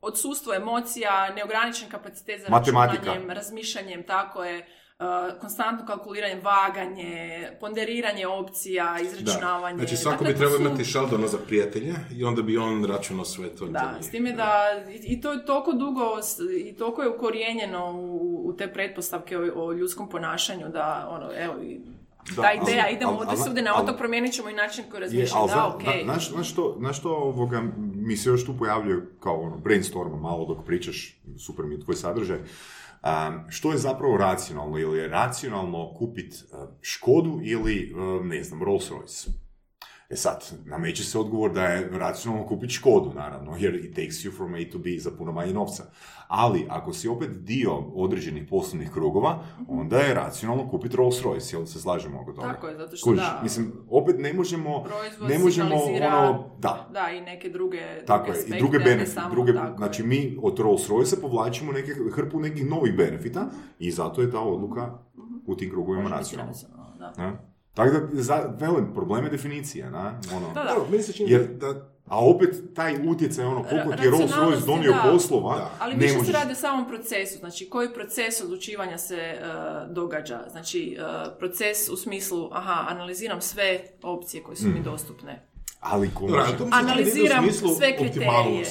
odsustvo emocija, neograničen kapacitet za računanjem, razmišljanjem, tako je, e, konstantno kalkuliranje, vaganje, ponderiranje opcija, izračunavanje. Znači svako Dakle, bi to trebao su- imati Sheldona za prijatelja i onda bi on računao sve to. Da, s time da, i to je toliko dugo i toliko je ukorijenjeno u, u te pretpostavke o, o ljudskom ponašanju da, ono, evo, i Da, ta ali- ideja, idemo ali- ovdje ali- svugdje na otok, promijenit ćemo i način koji razmišljamo, da, okej. na- znaš, znaš što, znaš što ovoga, mi se još tu pojavljuje kao ono, brainstorma malo dok pričaš, super mi je tvoj sadržaj, Um, što je zapravo racionalno? Ili je racionalno kupiti Škodu ili, um, ne znam, Rolls Royce? E sad, nameće se odgovor da je racionalno kupiti Škodu, naravno, jer it takes you from A to B za puno manje novca. Ali, ako si opet dio određenih poslovnih krugova, onda je racionalno kupiti Rolls Royce, jel se slažemo oko toga? Tako je, zato što Kužiš, da, mislim, opet ne možemo, proizvod ne možemo ono, da, da, i neke druge, tako druge je, i druge ne benefite, samo druge, tako je. znači mi od Rolls Royce povlačimo neke, hrpu nekih novih benefita i zato je ta odluka u tim krugovima racionalna. da. Tako da, za, velim, problem je definicija, na? Ono, Da, da. Dobro, meni se čini Jer- da A opet taj utjecaj, ono, koliko ti je Rolls Royce Racionalnosti, donio da. poslova, Da. Ali ne više možeš... se radi o samom procesu, znači koji proces odlučivanja se e, događa. Znači e, proces u smislu, aha, analiziram sve opcije koje su mi Mm. dostupne. Ali konačno... Analiziram sve kriterije.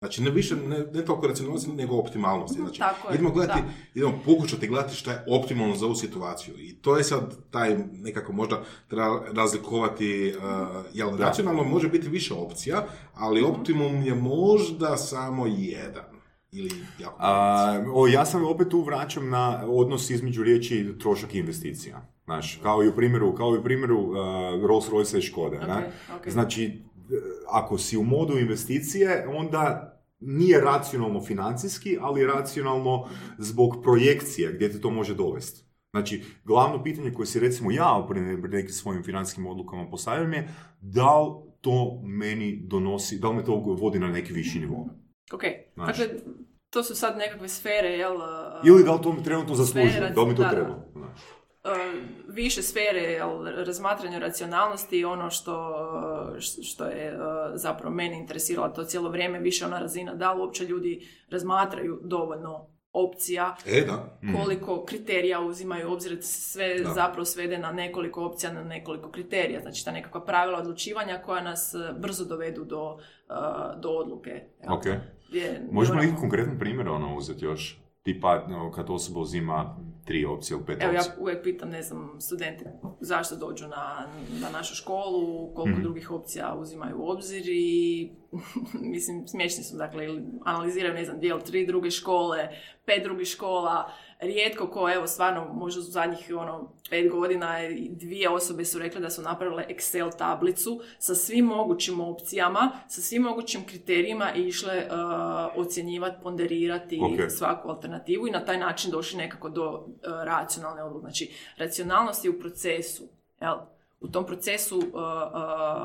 Znači, ne više, ne, ne toliko racionalnosti, nego optimalnosti. Znači, tako je, idemo gledati, da. idemo pokušati gledati šta je optimalno za ovu situaciju. I to je sad taj, nekako možda treba razlikovati, uh, jel, racionalno može biti više opcija, ali optimum je možda samo jedan. Ili jako A, o, ja sam opet tu vraćam na odnos između riječi trošak i investicija. Znaš, kao i u primjeru, kao i u primjeru uh, Rolls Royce i Škode. Ok, ne? ok. Znači, ako si u modu investicije, onda nije racionalno financijski, ali racionalno zbog projekcije gdje te to može dovesti. Znači, glavno pitanje koje si recimo ja pri nekim svojim financijskim odlukama postavljam je da li to meni donosi, da li me to vodi na neki viši nivo. Ok, Znaš. dakle, to su sad nekakve sfere, jel? Ili da li to mi trenutno zaslužuje, da li mi to treba. znaš. E, više sfere jel, razmatranja racionalnosti i ono što, što je e, zapravo mene interesiralo to cijelo vrijeme, više ona razina da li uopće ljudi razmatraju dovoljno opcija, E, da. koliko kriterija uzimaju u obzir, sve Da. zapravo svede na nekoliko opcija, na nekoliko kriterija. Znači ta nekakva pravila odlučivanja koja nas e, brzo dovedu do, e, do odluke. jel? Ok. Gdje Možemo neki konkretan primjer ono uzeti još? Tipa kad osoba uzima tri opcije ili pet Evo ja uvijek pitam, ne znam, studente zašto dođu na, na našu školu, koliko Mhm. drugih opcija uzimaju u obzir i mislim, smiješni su, dakle, analiziraju, ne znam, dijel tri druge škole, pet drugih škola, rijetko ko, evo, stvarno, možda u zadnjih, ono, pet godina dvije osobe su rekle da su napravile Excel tablicu sa svim mogućim opcijama, sa svim mogućim kriterijima i išle uh, ocjenjivati, ponderirati Ok. svaku alternativu i na taj način došli nekako do uh, racionalne odluke. Znači, racionalnost je u procesu, jel? U tom procesu uh, uh,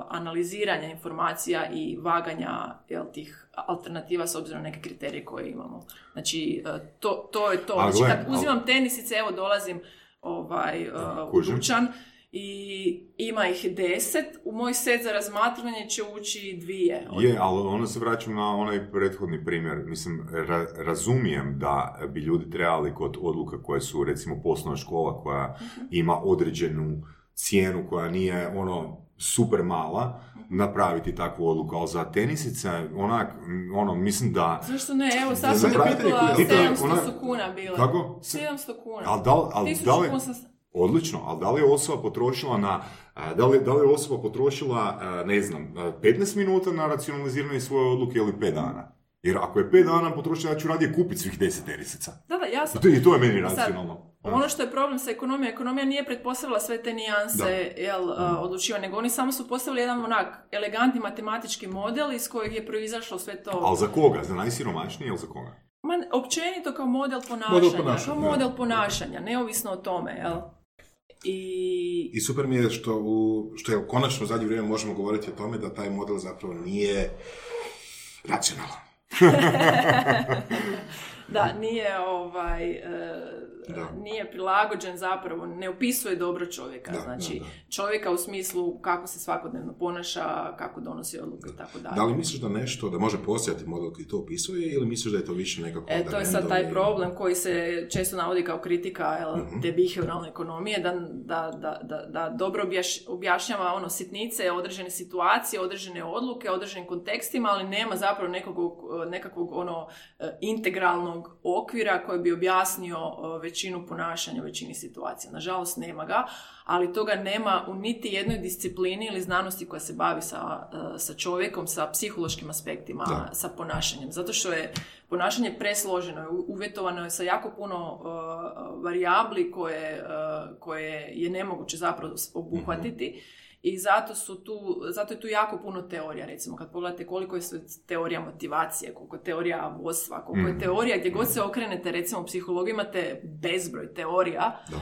analiziranja informacija i vaganja jel, tih alternativa s obzirom na neke kriterije koje imamo. Znači, uh, to, to je to. A Znači, kad uzimam tenisice, evo dolazim ovaj, uh, u dućan i ima ih deset, u moj set za razmatranje će ući dvije. Od- Je, ali ono se vraćam na onaj prethodni primjer. Mislim, ra- razumijem da bi ljudi trebali kod odluka koje su, recimo, poslovna škola koja ima određenu cijenu koja nije ono super mala, napraviti takvu odluku, ali za tenisice, onak, ono, mislim da... Zašto ne? Evo sad sam kupila koji- 700 ona- su kuna bile. Kako? 700 kuna. Ali da, li- ali 1000 da li, Odlično, ali da li je osoba potrošila na, a, da li, da li je osoba potrošila, a, ne znam, a, 15 minuta na racionaliziranje svoje odluke ili 5 dana? Jer ako je 5 dana potrošila, ja ću radije kupiti svih 10 terisica. Da, da, jasno. I to, I to je meni Sad, racionalno. Ono što je problem sa ekonomijom, ekonomija nije pretpostavila sve te nijanse jel, a, odlučivanja, nego oni samo su postavili jedan onak elegantni matematički model iz kojeg je proizašlo sve to. Ali za koga? Za najsiromašnije ili za koga? Ma, općenito kao model ponašanja, Model ponašanja, kao da. model ponašanja, neovisno o tome, jel? I I super mi je što, u, što je konačno u zadnje vrijeme možemo govoriti o tome da taj model zapravo nije racionalan. Da, nije ovaj, e, Da. nije prilagođen zapravo, ne opisuje dobro čovjeka. Da, znači, da, da. čovjeka u smislu kako se svakodnevno ponaša, kako donosi odluke i tako dalje. Da li misliš da nešto, da može postojati model koji to opisuje ili misliš da je to više nekako... E, to je sad taj problem koji se često navodi kao kritika jel, Mhm. te behavioralne ekonomije, da, da, da, da, da dobro objaš- objašnjava ono sitnice, određene situacije, određene odluke, određenim kontekstima, ali nema zapravo nekog, nekakvog ono e, integralnog okvira koji bi objasnio e, većinu ponašanja u većini situacija. Nažalost, nema ga, ali toga nema u niti jednoj disciplini ili znanosti koja se bavi sa, e, sa čovjekom, sa psihološkim aspektima, Da. sa ponašanjem. Zato što je ponašanje presloženo, uvjetovano je sa jako puno uh, varijabli koje, uh, koje je nemoguće zapravo obuhvatiti. I zato su tu, zato je tu jako puno teorija, recimo kad pogledate koliko je sve teorija motivacije, koliko je teorija vodstva, koliko je Mhm. teorija gdje god se okrenete, recimo u psihologiji imate bezbroj teorija, Da.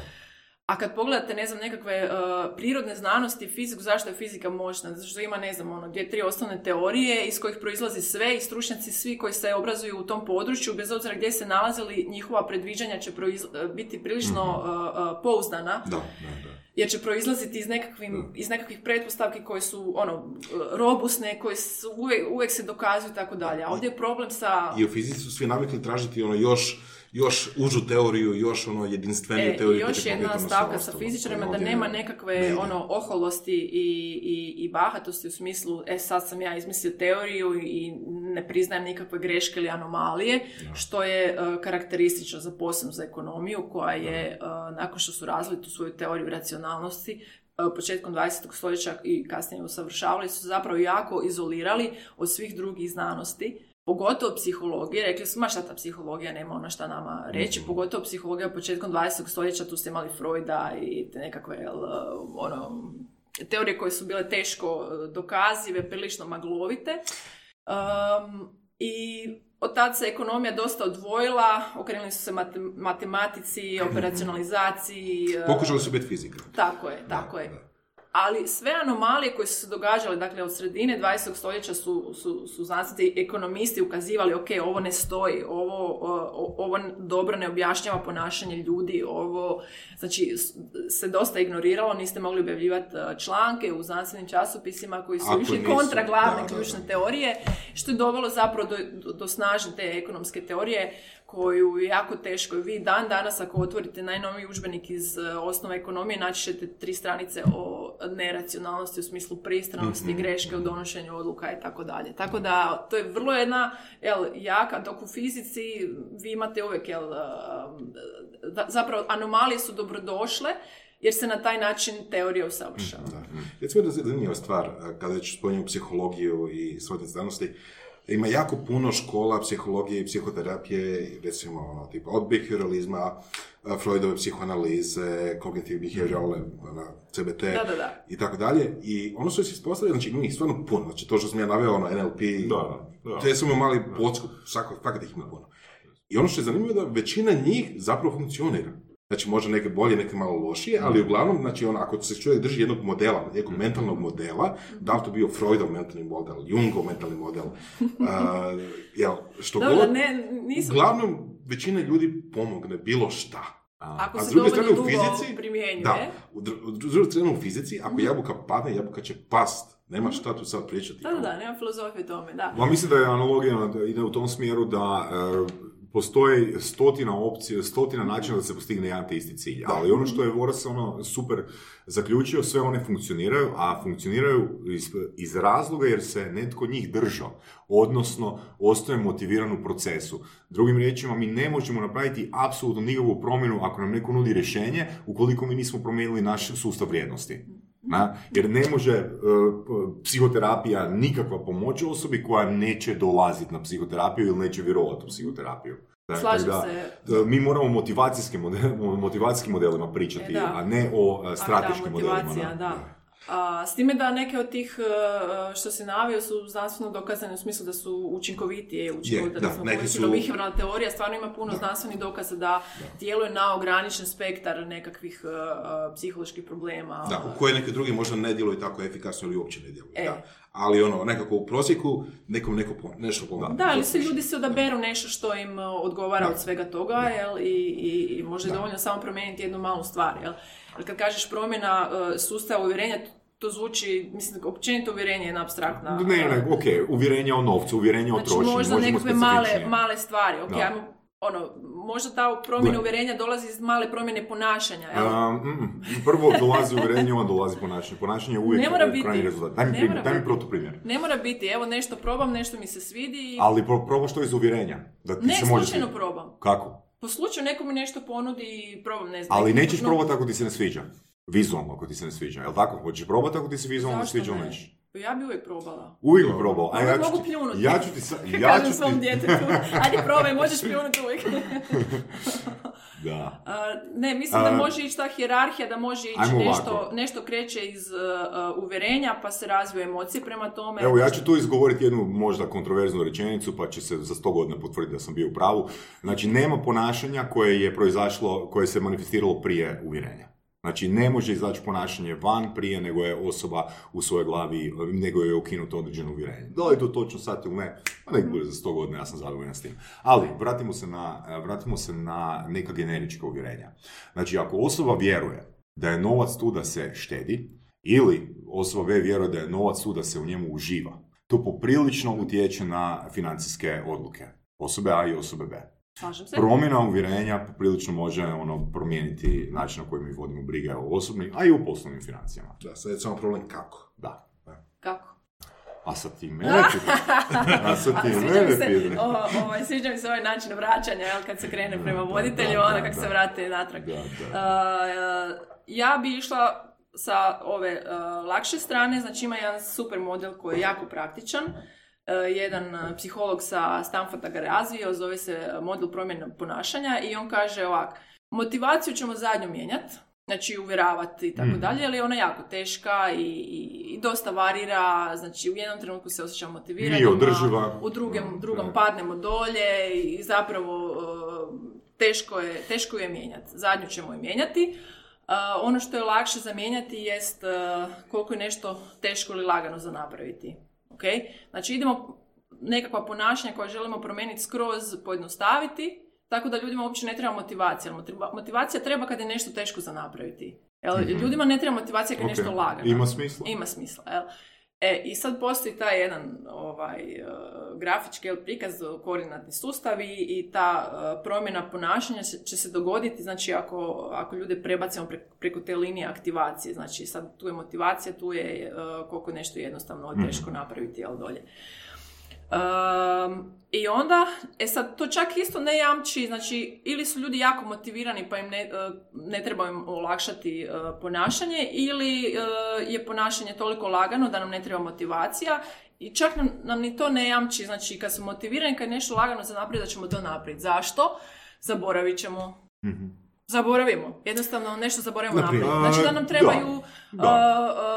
a kad pogledate, ne znam, nekakve uh, prirodne znanosti, fiziku, zašto je fizika moćna? Zato što ima, ne znam, ono, dvije, tri osnovne teorije iz kojih proizlazi sve i stručnjaci svi koji se obrazuju u tom području, bez obzira gdje se nalazili, njihova predviđanja će proiz- uh, biti prilično uh, uh, pouzdana, Da, da, da. Jer će proizlaziti iz, nekakvim, iz nekakvih pretpostavki koje su, ono, robusne, koje su uvijek, uvijek se dokazuju i tako dalje. A ovdje je problem sa... I u fizici su svi navikli tražiti ono još, još užu teoriju, još ono jedinstveniju E, teoriju. još jedna stavka sa fizičarima da nema ne nekakve ide. ono oholosti i, i, i bahatosti u smislu e sad sam ja izmislio teoriju i ne priznajem nikakve greške ili anomalije, što je e, karakteristično za posebno za ekonomiju koja je e, nakon što su razvili tu svoju teoriju racionalnosti e, početkom 20. stoljeća i kasnije usavršavali su zapravo jako izolirali od svih drugih znanosti pogotovo psihologije, rekli su, ma šta ta psihologija, nema ono šta nama reći, Mhm. pogotovo psihologija početkom 20. stoljeća, tu ste imali Freuda i te nekakve, jel, ono, teorije koje su bile teško e, dokazive, prilično maglovite. Um, I od tad se ekonomija dosta odvojila, okrenuli su se mate- matematici, operacionalizaciji. e, Pokušali su biti fizika. Tako je, tako Da, je. da. Ali sve anomalije koje su se događale, dakle od sredine 20. stoljeća su, su, su znanstveni ekonomisti ukazivali, ok, ovo ne stoji, ovo, o- ovo dobro ne objašnjava ponašanje ljudi, ovo, znači, se dosta ignoriralo, niste mogli objavljivati e, članke u znanstvenim časopisima koji su Ako išli nisu, kontra glavne da, da, ključne da. teorije, što je dovelo zapravo do, do, do snažne te ekonomske teorije koju je jako teško. Vi dan danas ako otvorite najnoviji udžbenik iz e, osnova ekonomije naći ćete tri stranice o neracionalnosti u smislu pristranosti, greške u donošenju odluka i tako dalje. Tako da to je vrlo jedna jel, jaka, dok u fizici vi imate uvijek jel, da- zapravo anomalije su dobrodošle jer se na taj način teorija usavršava. Da. Recimo da je zanimljiva stvar, a, kada već spominju psihologiju i srodne znanosti, ima jako puno škola psihologije i psihoterapije, recimo ono, tipa od behavioralizma, a, Freudove psihoanalize, cognitive behavioral, ona, CBT Da, da, da. i tako dalje. I ono što se ispostavlja, znači ima ih stvarno puno, znači to što sam ja naveo, ono, NLP, Da, da. te smo mali pocku, svako, fakat ih ima puno. I ono što je zanimljivo je da većina njih zapravo funkcionira. Znači, može neke bolje, neke malo lošije, ali uglavnom, znači, on, ako se čovjek drži jednog modela, nekog mentalnog modela, da li to bio Freudov mentalni model, Jungov mentalni model, a, jel, što Dobro, god, ne, nisam... uglavnom, većina ljudi pomogne bilo šta. Ako A se s druge dovoljno strane u dugo fizici, primjenjuje. da, u dru- u druge strane u fizici, ako jabuka padne, jabuka će past. Nema šta tu sad pričati. Da, da, da, nema filozofije tome, da. Ma mislim da je analogija ide u tom smjeru da e, postoji stotina opcija, stotina načina da se postigne jedan te isti cilj. Ali ono što je Voras ono super zaključio, sve one funkcioniraju, a funkcioniraju iz, iz razloga jer se netko njih držao, odnosno ostaje motiviran u procesu. Drugim riječima, mi ne možemo napraviti apsolutno nikakvu promjenu ako nam neko nudi rješenje, ukoliko mi nismo promijenili naš sustav vrijednosti. Na, jer ne može e, psihoterapija nikakva pomoć osobi koja neće dolaziti na psihoterapiju ili neće vjerovati u psihoterapiju. Dakle, Slažem da, se. e, Mi moramo motivacijskim, model, o motivacijskim modelima pričati, E, da. a ne o e, strateškim da, modelima. da. Da. A, s time da neke od tih e, što se navio su znanstveno dokazane u smislu da su učinkovitije, učinkovite, da, da, su- teorija, stvarno ima puno znanstvenih dokaza da djeluje na ograničen spektar nekakvih e, psiholoških problema. Da, u koje neki drugi možda ne djeluju tako efikasno ili uopće ne djeluju. E. Da. Ali ono, nekako u prosjeku, nekom neko pom- nešto pomogne. Da, ili se ljudi se odaberu nešto što im e, odgovara Da. od svega toga, jel, i, i, i može dovoljno samo promijeniti jednu malu stvar, jel. Jer kad kažeš promjena e, sustava uvjerenja, to zvuči, mislim, općenito uvjerenje je jedna abstraktna... Ne, ne, ok, uvjerenje o novcu, uvjerenje o Znači trošenju, možda nekakve male, male stvari, ok, Da. ajmo, ono, možda ta promjena uvjerenja dolazi iz male promjene ponašanja, jel? Um, mm, prvo dolazi uvjerenje, onda dolazi ponašanje. Ponašanje je uvijek Ne mora biti. rezultat. Daj mi, Ne primjer, mora daj mi protuprimjer. Ne mora biti, evo nešto probam, nešto mi se svidi i... Ali pro, probaš to iz uvjerenja. Da ti Ne, se može slučajno probam. Kako? Po slučaju neko mi nešto ponudi i probam, ne znam. Ali nećeš no- probati ako ti se ne sviđa. Vizualno ako ti se ne sviđa. Jel tako? Hoćeš probati ako ti se vizualno ne Zašto sviđa ne? nećeš? Pa Ja bi uvijek probala. Uvijek bi probao. A ja ću mogu ti, pljunuti. ja ću ti sa, Ja kažem ću svom ti, djetetu, ajde probaj, možeš pljunuti uvijek. da. A, ne, mislim da može ići ta hjerarhija, da može ići nešto, ovako. nešto kreće iz uh, uvjerenja, pa se razviju emocije prema tome. Evo, ja ću tu izgovoriti jednu možda kontroverznu rečenicu, pa će se za sto godina potvrditi da sam bio u pravu. Znači, nema ponašanja koje je proizašlo, koje se manifestiralo prije uvjerenja. Znači, ne može izaći ponašanje van prije nego je osoba u svojoj glavi, nego je ukinuto određeno uvjerenje. Da li je to točno sad ili ne? Pa nek bude za sto godina, ja sam zadovoljan s tim. Ali, vratimo se na, vratimo se na neka generička uvjerenja. Znači, ako osoba vjeruje da je novac tu da se štedi, ili osoba B vjeruje da je novac tu da se u njemu uživa, to poprilično utječe na financijske odluke. Osobe A i osobe B. Se. Promjena uvjerenja poprilično može ono, promijeniti način na koji mi vodimo brige o osobnim, a i u poslovnim financijama. Da, sad je samo problem kako. Da. Kako? A sad ti mene. A sad ti mene se, o, ovaj, sviđa mi se ovaj način vraćanja, jel, kad se krene prema voditelju, da, onda da, kako se vrate natrag. Da, da. Uh, ja bi išla sa ove uh, lakše strane, znači ima jedan super model koji je jako praktičan. Uh, jedan uh, psiholog sa Stanforda ga razvio, zove se model promjene ponašanja i on kaže ovak, motivaciju ćemo zadnju mijenjati, znači uvjeravati i tako Mm. dalje, ali je ona jako teška i, i, i dosta varira, znači u jednom trenutku se osjećam motivirano, Nije održiva. u drugom, Mm, drugom da. padnemo dolje i zapravo teško je, teško je mijenjati. Zadnju ćemo je mijenjati. ono što je lakše zamijenjati jest uh, koliko je nešto teško ili lagano za napraviti. Ok? Znači idemo nekakva ponašanja koja želimo promijeniti skroz pojednostaviti, tako da ljudima uopće ne treba motivacija. Motivacija treba kad je nešto teško za napraviti. Jel, Mhm. Ljudima ne treba motivacija kad je nešto lagano. Ima smisla. Ima smisla, jel? E, i sad postoji taj jedan ovaj, e, grafički jel, prikaz, koordinatni sustav i, i ta e, promjena ponašanja će, će se dogoditi, znači ako, ako ljude prebacimo pre- preko te linije aktivacije, znači sad tu je motivacija, tu je e, koliko nešto jednostavno teško napraviti, jel, dolje. Um, I onda, e sad, to čak isto ne jamči, znači, ili su ljudi jako motivirani pa im ne, e, ne treba im olakšati e, ponašanje, ili e, je ponašanje toliko lagano da nam ne treba motivacija i čak nam, nam ni to ne jamči, znači, kad su motivirani, kad je nešto lagano za naprijed, da ćemo to napraviti. Zašto? Zaboravit ćemo. Mhm. Zaboravimo. Jednostavno nešto zaboravimo napraviti. Znači da nam trebaju, da, a,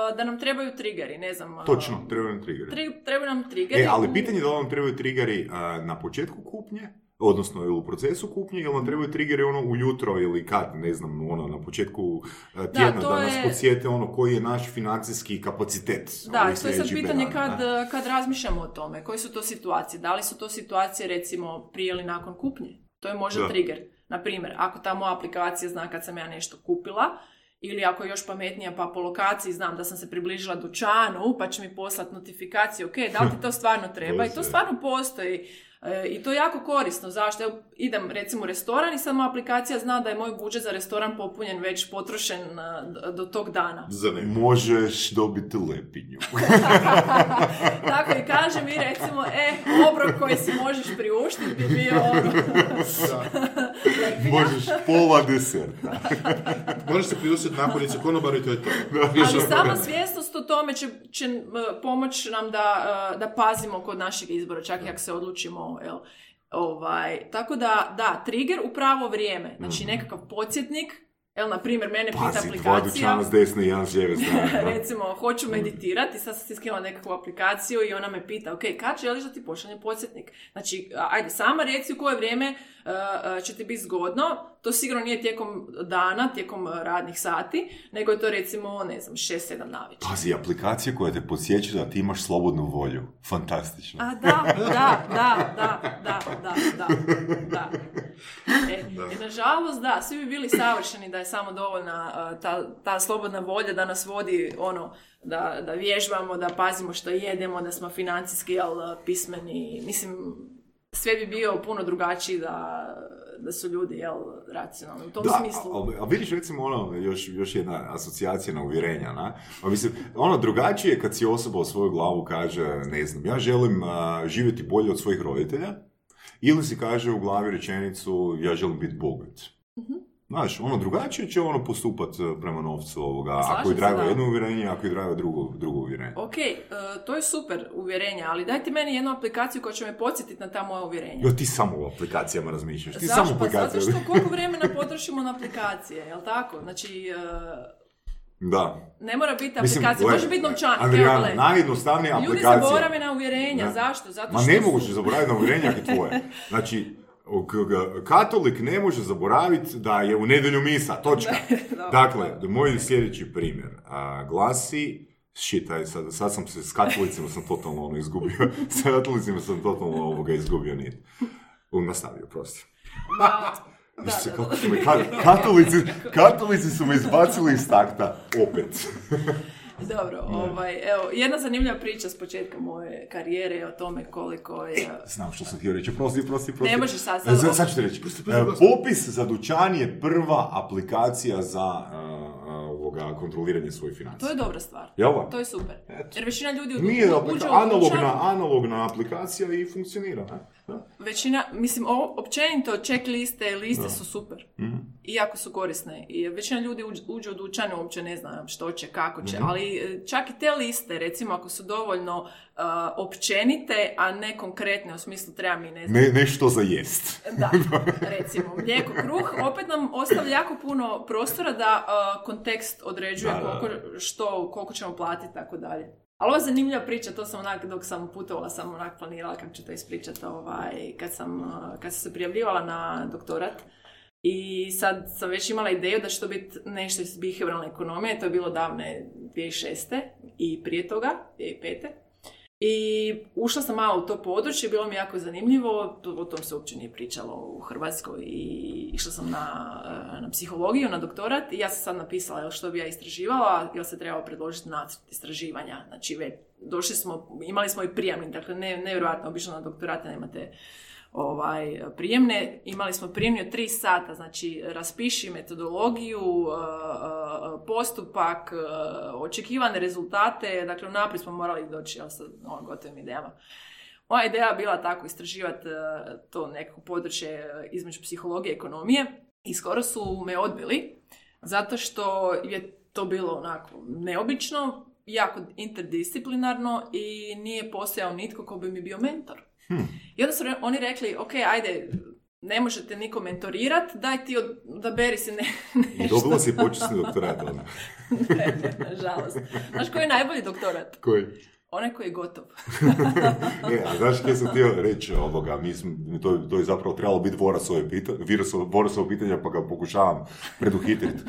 a, da nam trebaju triggeri, ne znam. a, Točno, trebaju nam triggeri. tri- trebaju nam triggeri. E, ali pitanje je da li nam trebaju triggeri a, na početku kupnje, odnosno ili u procesu kupnje, ili nam trebaju triggeri ono ujutro ili kad, ne znam, ono na početku tjedna, da, to nas je- podsjete ono koji je naš financijski kapacitet. Da, i to je sad pitanje kad, kad razmišljamo o tome. Koje su to situacije? Da li su to situacije recimo prije ili nakon kupnje? To je možda Da. trigger. Na primjer, ako ta moja aplikacija zna kad sam ja nešto kupila, ili ako je još pametnija pa po lokaciji znam da sam se približila dućanu pa će mi poslati notifikaciju, ok, da li ti to stvarno treba? I to stvarno postoji. E, I to je jako korisno. Zašto? Evo, idem recimo u restoran i sad moja aplikacija zna da je moj budžet za restoran popunjen, već potrošen e, do tog dana. Zanimljivo. Možeš dobiti lepinju. Tako i kaže mi recimo, e, obrok koji si možeš priuštiti bi bio ono, Možeš pola deserta. Možeš se priustiti naporice konobaru i to je to. ali sama svjesnost o tome će, će m, pomoći nam da, e, da pazimo kod našeg izbora, čak i ako se odlučimo, jel, ovaj, tako da, da, trigger u pravo vrijeme, znači nekakav podsjetnik, Jel, na primjer, mene pita Pazi, aplikacija, s desne i jedan s lijeve recimo, hoću meditirati, sad sam si skinula nekakvu aplikaciju i ona me pita, ok, kad želiš da ti pošaljem podsjetnik? Znači, ajde, sama reci u koje vrijeme će ti biti zgodno, to sigurno nije tijekom dana, tijekom uh, radnih sati, nego je to recimo, ne znam, 6-7 navečer. Pazi, aplikacija koja te podsjeća da ti imaš slobodnu volju. Fantastično. A da, da, da, da, da, da, da, da. E, i nažalost, da, svi bi bili savršeni da je samo dovoljna ta, ta slobodna volja da nas vodi ono, da, da vježbamo, da pazimo što jedemo, da smo financijski jel, pismeni. Mislim, sve bi bio puno drugačiji da, da su ljudi jel, racionalni. U tom Da, smislu. a, a vidiš recimo ono, još, još jedna asocijacija na uvjerenja, na? A mislim, ono drugačije je kad si osoba u svoju glavu kaže, ne znam, ja želim a, živjeti bolje od svojih roditelja, ili si kaže u glavi rečenicu, ja želim biti bogat. Mhm. Znaš, ono drugačije će ono postupat e, prema novcu ovoga, Slažem ako je drago jedno uvjerenje, ako je drago drugo, drugo uvjerenje. Ok, e, to je super uvjerenje, ali dajte meni jednu aplikaciju koja će me podsjetiti na ta moja uvjerenja. Jo, ti samo o aplikacijama razmišljaš, ti samo Pa zato što koliko vremena potrošimo na aplikacije, jel tako? Znači, e, Da. ne mora biti Mislim, aplikacija, može biti novčanik. Andrijana, gle. najjednostavnija Ljudi aplikacija. zaborave na uvjerenja, Da. zašto? Zato Ma što ne su- moguće zaboraviti na uvjerenja ako je tvoje. Znači, katolik ne može zaboraviti da je u nedjelju misa, točka. Dakle, moj sljedeći primjer a, glasi, shit, aj, sad, sad sam se s katolicima sam totalno ono izgubio, s katolicima sam totalno ovoga izgubio nit. Nastavio, prosti. Da, kako su me, ka- katolici, katolici su me izbacili iz takta, opet. Dobro, ovaj, evo, jedna zanimljiva priča s početka moje karijere je o tome koliko je... Znam što sam htio reći, prosti, prosti, prosti. Ne možeš sad, sad- Za- sad ću ti reći. E, Popis za dućan je prva aplikacija za ovoga, kontroliranje svojih To financija. je dobra stvar. Jel da? To je super. Eto. Jer većina ljudi u- Nije uđe aplika- u analogna, dućan, analogna aplikacija i funkcionira. ne? Da. Većina, mislim, o, općenito checkliste, liste su super. Mhm. Iako su korisne. I većina ljudi uđe, u dućan i uopće ne zna što će, kako će. Mhm. Ali e, čak i te liste, recimo, ako su dovoljno uh, općenite, a ne konkretne, u smislu treba mi, ne znam, Ne, nešto za jest. Da, recimo, mlijeko, kruh, opet nam ostavlja jako puno prostora da uh, kontekst određuje Da, koliko, što, koliko ćemo platiti, tako dalje. Ali ovo je zanimljiva priča, to sam onak, dok sam putovala, sam onak planirala kako ću to ispričati, ovaj, kad sam, kad sam se prijavljivala na doktorat, I sad sam već imala ideju da će to biti nešto iz behavioralne ekonomije, to je bilo davne 2006. i prije toga, 2005. I ušla sam malo u to područje, bilo mi jako zanimljivo, o tom se uopće nije pričalo u Hrvatskoj i išla sam na, eh, na psihologiju, na doktorat i ja sam sad napisala jel, što bi ja istraživala, jel se trebao predložiti nacrt istraživanja. Znači, već, došli smo, imali smo i prijemnik, dakle, ne, nevjerojatno, obično na doktorate nemate ovaj, prijemne. Imali smo prijemni od tri sata, znači raspiši metodologiju, uh, uh, postupak, uh, očekivane rezultate, dakle unaprijed smo morali doći sa ono, gotovim idejama. Moja ideja bila tako istraživati to nekako područje između psihologije i ekonomije i skoro su me odbili zato što je to bilo onako neobično, jako interdisciplinarno i nije postojao nitko ko bi mi bio mentor. Hmm. I onda su oni rekli, ok, ajde, ne možete niko mentorirati, daj ti odaberi si ne, nešto. I dobila si počasni doktorat, ono. ne, ne, nažalost. Znaš koji je najbolji doktorat? Koji? Onaj koji je gotov. e, a znaš što sam htio reći ovoga, mislim, to, to je zapravo trebalo biti Vorasove Vorasove pitanja, pa ga pokušavam preduhitriti.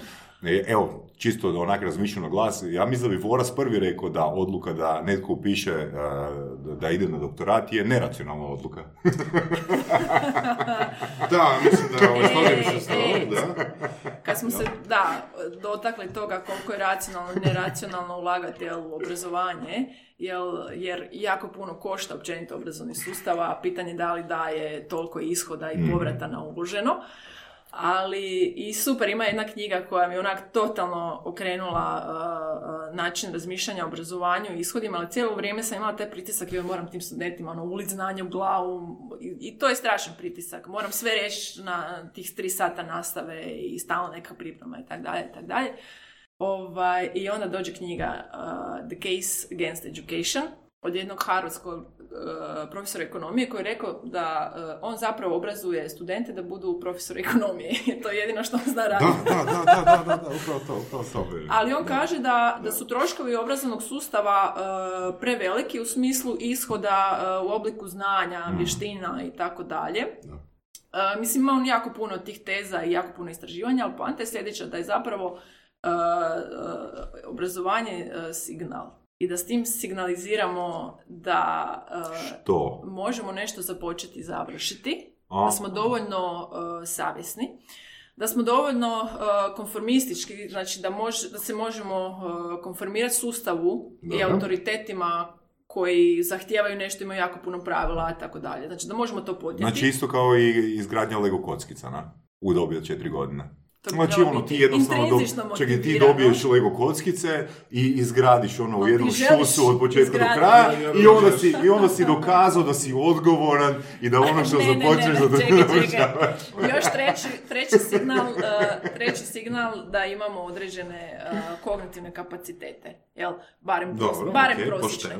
E, evo, čisto da onak razmišljam na glas, ja mislim da bi Voras prvi rekao da odluka da netko upiše e, da ide na doktorat je neracionalna odluka. da, mislim da ovo e, se e, da. Kad smo se, da, dotakli toga koliko je racionalno i neracionalno ulagati u obrazovanje, jer jako puno košta općenito obrazovni sustava, pitanje da li daje toliko ishoda i mhm. povrata na uloženo ali i super, ima jedna knjiga koja mi onak totalno okrenula uh, uh, način razmišljanja obrazovanju i ishodima, ali cijelo vrijeme sam imala taj pritisak jer moram tim studentima ono, ulic znanje u glavu I, i, to je strašan pritisak. Moram sve reći na tih tri sata nastave i stalno neka priprema i tako dalje i tako dalje. Ovaj, I onda dođe knjiga uh, The Case Against Education od jednog harvardskog uh, profesora ekonomije koji je rekao da uh, on zapravo obrazuje studente da budu profesori ekonomije. to je jedino što on zna raditi. Da, da, da, da, da, da, upravo to, upravo to. Ali on kaže da, da su troškovi obrazovnog sustava uh, preveliki u smislu ishoda u obliku znanja, mm. vještina i tako dalje. Mislim, ima on jako puno tih teza i jako puno istraživanja, ali poanta je sljedeća da je zapravo obrazovanje signal i da s tim signaliziramo da uh, Što? možemo nešto započeti i završiti, da smo dovoljno uh, savjesni, da smo dovoljno uh, konformistički, znači da, da se možemo konformirati sustavu i autoritetima koji zahtijevaju nešto, imaju jako puno pravila i tako dalje. Znači da možemo to podnijeti. Znači isto kao i izgradnja Lego kockica, na? U dobi od četiri godine. Znači ono, ti jednostavno, do, čekaj, ti dobiješ Lego kockice i izgradiš ono u jednom šusu od početka do kraja i onda, si, i onda si dokazao da si odgovoran i da ono što započneš da to Još treći, treći, signal, uh, treći signal da imamo određene uh, kognitivne kapacitete, jel? Barem, Dobro, barem okay, prosječne.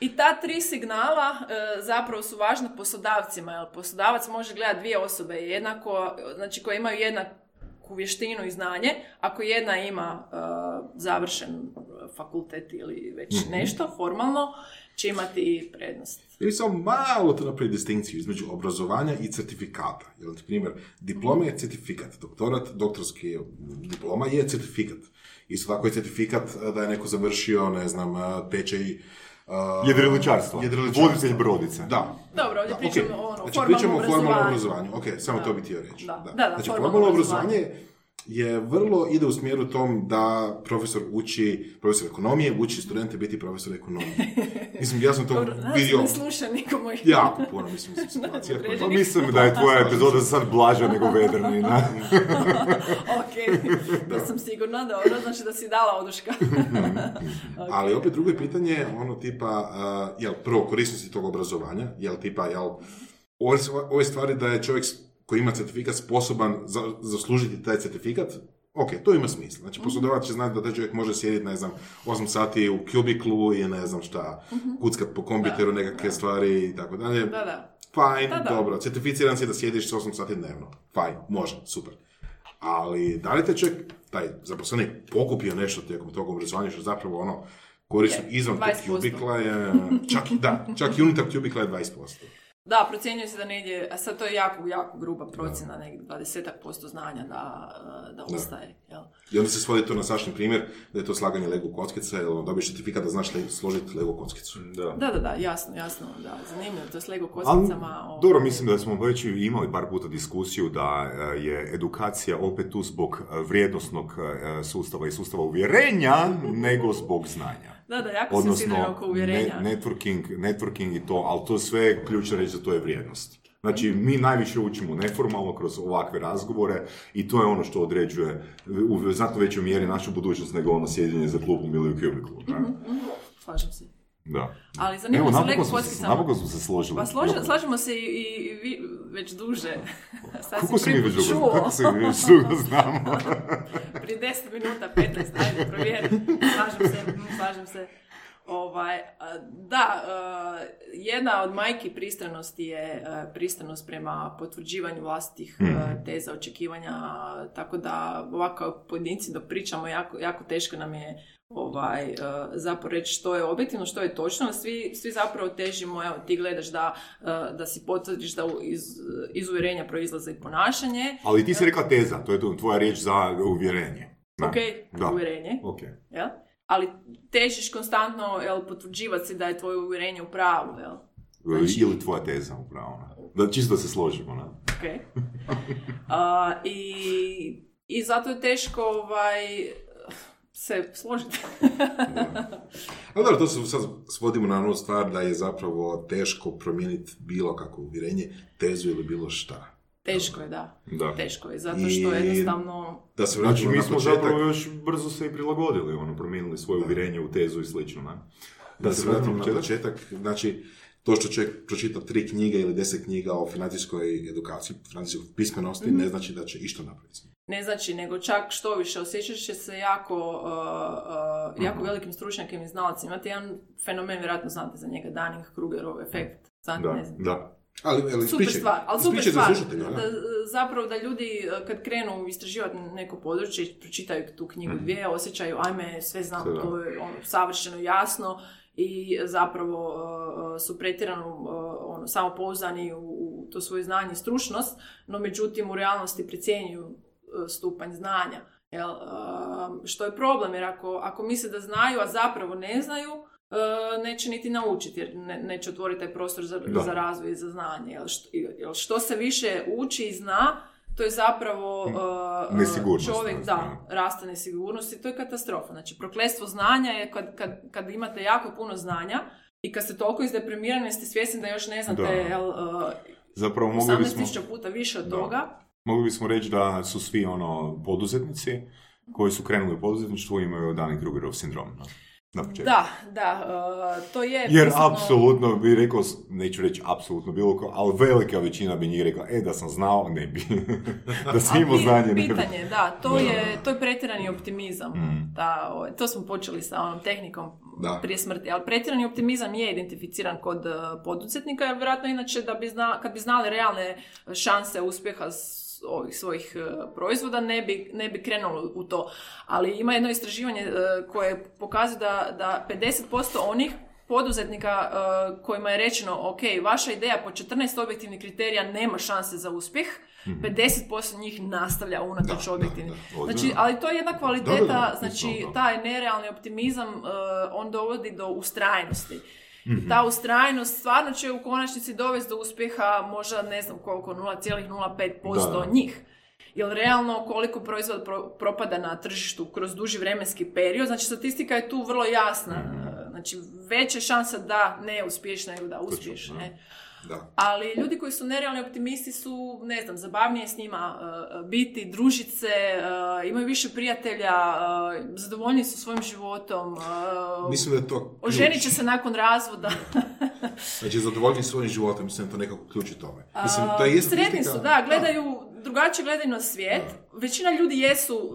I ta tri signala uh, zapravo su važna poslodavcima, jel? Poslodavac može gledati dvije osobe jednako, znači koje imaju jednak vještinu i znanje, ako jedna ima uh, završen fakultet ili već mhm. nešto formalno, će imati prednost. Ili samo malo to napravi distinkciju između obrazovanja i certifikata. Jer, na primjer, diploma je certifikat, doktorat, doktorski diploma je certifikat. Isto tako je certifikat da je neko završio, ne znam, tečaj Uh, jedriličarstvo. Voditelj brodice. Da. Dobro, ovdje pričamo okay. o ono, znači, pričamo o formalnom obrazovanju. Ok, samo da. to bi htio reći. Da. Da. Da, da, znači, formalno obrazovanje je vrlo ide u smjeru tom da profesor uči, profesor ekonomije, uči studente biti profesor ekonomije. Mislim, ja sam to Dobro, vidio... ne sluša nikomu. Jako puno, mislim, situacija. Pa mislim da je tvoja epizoda sad blaža nego vedrnina. ok, da sam sigurna, dobro, znači da si dala oduška. okay. Ali opet drugo je pitanje, ono tipa, uh, jel, prvo korisnosti tog obrazovanja, jel tipa, jel, ove, ove stvari da je čovjek koji ima certifikat sposoban za, zaslužiti taj certifikat, ok, to ima smisla. Znači, mhm. poslodavac će znati da taj čovjek može sjediti, ne znam, 8 sati u kubiklu i ne znam šta, uh kuckat po kompiteru nekakve stvari i tako dalje. Da, da. Fajn, dobro, certificiran si da sjediš 8 sati dnevno. Fajn, može, super. Ali da li te čovjek, taj zaposlenik, pokupio nešto tijekom tog obrazovanja, što zapravo ono, korisno izvan tog kubikla je, čak, da, čak i unutar kubikla je 20%. Da, procjenjuje se da negdje, a sad to je jako, jako gruba procjena, negdje 20% znanja da, da ostaje. Jel? I onda se svodi to na sašni primjer, da je to slaganje Lego kockice, jer dobiješ certifikat da znaš složiti Lego kockicu. Da. Da, da, da, jasno, jasno, da, zanimljivo, to s Lego Ali, koskicama. o- dobro, mislim da smo već imali par puta diskusiju da e, je edukacija opet tu zbog e, vrijednosnog e, sustava i sustava uvjerenja, nego zbog znanja. Da, da, jako Odnosno, oko uvjerenja. ne- networking, networking i to, ali to sve je ključno reći da to je vrijednost. Znači, mi najviše učimo neformalno kroz ovakve razgovore i to je ono što određuje u znatno većoj mjeri našu budućnost nego ono sjedinje za klubom ili u kubiklu. ne? Slažem se. Da. Ali zanimljivo smo, se, kockicama. napokon smo se složili. Pa složi, slažemo se i, i vi već duže. Sad Kako si se mi već dugo, kako se mi već dugo znamo? Prije 10 minuta, 15, ajde, provjeri. Slažem se, mm, slažem se. Ovaj, da, jedna od majki pristranosti je a, pristranost prema potvrđivanju vlastitih a, teza, očekivanja, tako da ovako pojedinci dok pričamo jako, jako teško nam je ovaj, a, zapravo reći što je objektivno, što je točno, svi, svi zapravo težimo, evo ti gledaš da, a, da si potvrdiš da u- iz, iz uvjerenja proizlaze i ponašanje, Ali ti si rekla teza, to je tvoja riječ za uvjerenje. Da. ok, Da. uvjerenje, Ok. jel? Ali težiš konstantno, jel, potvrđivati si da je tvoje uvjerenje u pravu, jel? Znači- Ili tvoja teza, upravo. ne? Da, čisto da se složimo. Ne? Ok. A, i, I zato je teško ovaj, se složiti. Ali dobro, to se sad svodimo na onu stvar da je zapravo teško promijeniti bilo kakvo uvjerenje, tezu ili bilo šta. teško je, da. Da. Teško je, zato I- što jednostavno... Da se Znači, vraćamo mi na smo početak, zapravo još brzo se i prilagodili, ono, promijenili svoje uvjerenje u tezu i slično, ne? da se vratimo na početak. početak, znači to što čovjek pročita tri knjige ili deset knjiga o financijskoj edukaciji, financijskoj pismenosti, Mhm. ne znači da će išta napraviti. Ne znači, nego čak što više, osjećaš će se jako, uh, uh, jako Mhm. velikim stručnjakim i znalacima. Imate jedan fenomen, vjerojatno znate za njega, Dunning-Krugerov efekt. Znate, ne Da, znam. da. Ali, ali super ispričaj- stvar, ali super stvar. da. Da, zapravo da ljudi e, kad krenu istraživati neko područje i pročitaju tu knjigu dvije, osjećaju ajme sve znam, Sve to je ono, savršeno jasno i zapravo e, su pretjerano e, ono, samopouzdani u, u to svoje znanje i stručnost, no međutim u realnosti precjenjuju e, stupanj znanja. Jel, e, što je problem, jer ako, ako misle da znaju, a zapravo ne znaju, e, neće niti naučiti, jer ne, neće otvoriti taj prostor za, Da. za razvoj i za znanje. Jel, što, jel, što se više uči i zna, to je zapravo e, Nesigurnost, čovjek, znači, da, raste nesigurnost i to je katastrofa. Znači, prokletstvo znanja je kad, kad, kad imate jako puno znanja i kad ste toliko izdeprimirani, ste svjesni da još ne znate Da. jel, e, Zapravo mogli bismo, 18.000 puta više od Da. toga. Mogli bismo reći da su svi ono poduzetnici koji su krenuli u poduzetništvu imaju Dunning-Krugerov sindrom. No? Na početku. Da, da, e, to je... Jer prisutno- apsolutno bi rekao, neću reći apsolutno bilo ko, ali velika većina bi njih rekla, e da sam znao, ne bi. da sam imao znanje, ne bi. Pitanje, da, to je, to je pretjerani optimizam. Mm. Da, ovaj, to smo počeli sa onom tehnikom Da. prije smrti, ali pretjerani optimizam je identificiran kod eh, poduzetnika, jer vjerojatno inače da bi zna, kad bi znali realne šanse uspjeha s ovih svojih eh, proizvoda, ne bi, ne bi krenuli u to. Ali ima jedno istraživanje eh, koje pokazuje da, da 50% onih poduzetnika eh, kojima je rečeno ok, vaša ideja po 14 objektivnih kriterija nema šanse za uspjeh, 50% njih nastavlja unatoč Mhm. Ozbiljno. Znači, ali to je jedna kvaliteta, Da, da, da, znači taj nerealni optimizam, on dovodi do ustrajnosti. Mhm. I ta ustrajnost stvarno će u konačnici dovesti do uspjeha možda ne znam koliko, 0,05% Da, da. njih. Jer realno koliko proizvod pro- propada na tržištu kroz duži vremenski period, znači statistika je tu vrlo jasna. Mhm. Uh, Znači veća šansa da ne uspiješ nego da uspiješ. da. Ne? Da. Ali ljudi koji su nerealni optimisti su, ne znam, zabavnije s njima uh, biti, družit se, uh, imaju više prijatelja, uh, zadovoljni su svojim životom, Mislim da je to ključ. oženit će se nakon razvoda. Znači, zadovoljni svojim životom, mislim da je to nekako ključ i tome. Mislim, to je Sretni su, da, gledaju, drugačije gledaju na svijet. Većina ljudi jesu uh,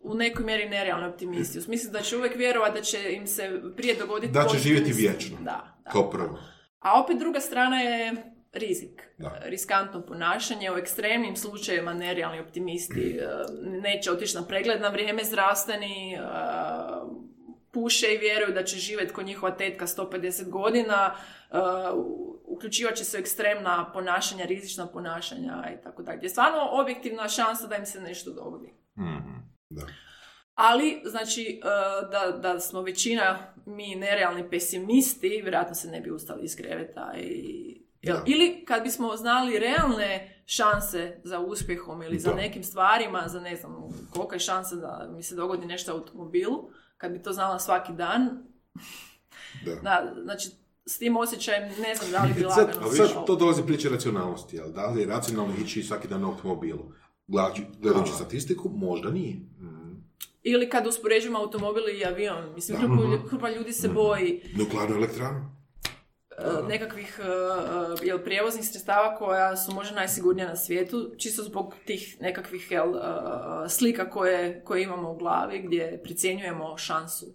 u nekoj mjeri nerealni optimisti. U smislu da će uvijek vjerovati da će im se prije dogoditi Da će živjeti vječno. Da, da. Kao prvo. A opet druga strana je rizik. Da. Riskantno ponašanje. U ekstremnim slučajevima nerealni optimisti e, neće otići na pregled na vrijeme zdravstveni, e, puše i vjeruju da će živjeti kod njihova tetka 150 godina, e, u- uključivat će se ekstremna ponašanja, rizična ponašanja i tako dalje. Stvarno objektivna šansa da im se nešto dogodi. Mhm. Da. Ali, znači, e, da, da smo većina mi nerealni pesimisti, vjerojatno se ne bi ustali iz kreveta i... Da. Ili kad bismo znali realne šanse za uspjehom ili za Da. nekim stvarima, za ne znam kolika je šansa da mi se dogodi nešto u automobilu, kad bi to znala svaki dan, Da. da, znači s tim osjećajem ne znam da li bi Sad, lagano sad šao. to dolazi priča racionalnosti, jel? Da li je racionalno ići svaki dan na automobilu? Gledajući, gledajući statistiku, možda nije. Ili kad uspoređujemo automobil i avion, mislim, lju- hrpa ljudi se boji Nuklearnu elektranu? e, nekakvih e, jel, prijevoznih sredstava koja su možda najsigurnija na svijetu, čisto zbog tih nekakvih jel, e, slika koje, koje imamo u glavi gdje procjenjujemo šansu.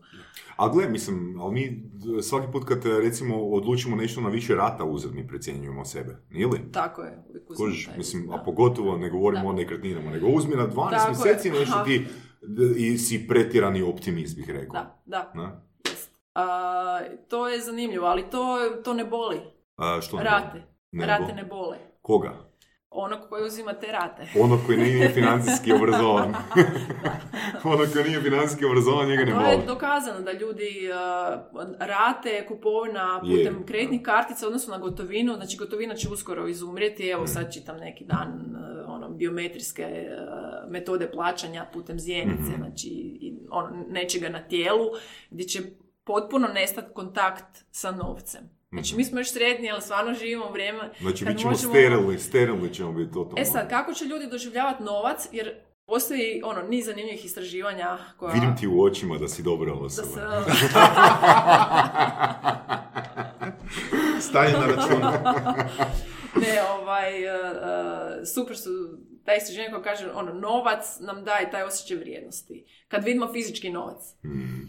A gle, mislim, ali mi svaki put kad recimo odlučimo nešto na više rata uzeti, mi procjenjujemo sebe, nije li? Tako je. uvijek taj- mislim, da. a pogotovo ne govorimo Da. o nekretninama, nego uzmi na 12 Tako je. mjeseci nešto ti i si pretjerani optimist, bih rekao. Da, da, Na? A, to je zanimljivo, ali to, to ne boli. A, što ne Rate. boli? Ne rate boli. ne bole. Koga? Onog koji uzima te rate. Onog koji nije financijski obrazovan. Onog koji nije financijski obrazovan, njega ne To je boli. dokazano da ljudi uh, rate kupovina Je. putem kreditnih kartica u odnosu na gotovinu, znači gotovina će uskoro izumrijeti, Mm. evo sad čitam neki dan uh, biometrijske uh, metode plaćanja putem zjenice, Mhm. znači i, ono, nečega na tijelu, gdje će potpuno nestati kontakt sa novcem. Znači mi smo još srednji, ali stvarno živimo vrijeme Mhm. Znači, kad bit ćemo možemo- sterilni, sterilni ćemo biti totalno. E sad, kako će ljudi doživljavati novac, jer postoji ono, niz zanimljivih istraživanja koja... Vidim ti u očima da si dobra da osoba. se, Stanje na računu. Ne, ovaj, e, e, super su taj istraživanje koja kaže, ono, novac nam daje taj osjećaj vrijednosti. Kad vidimo fizički novac. Mm.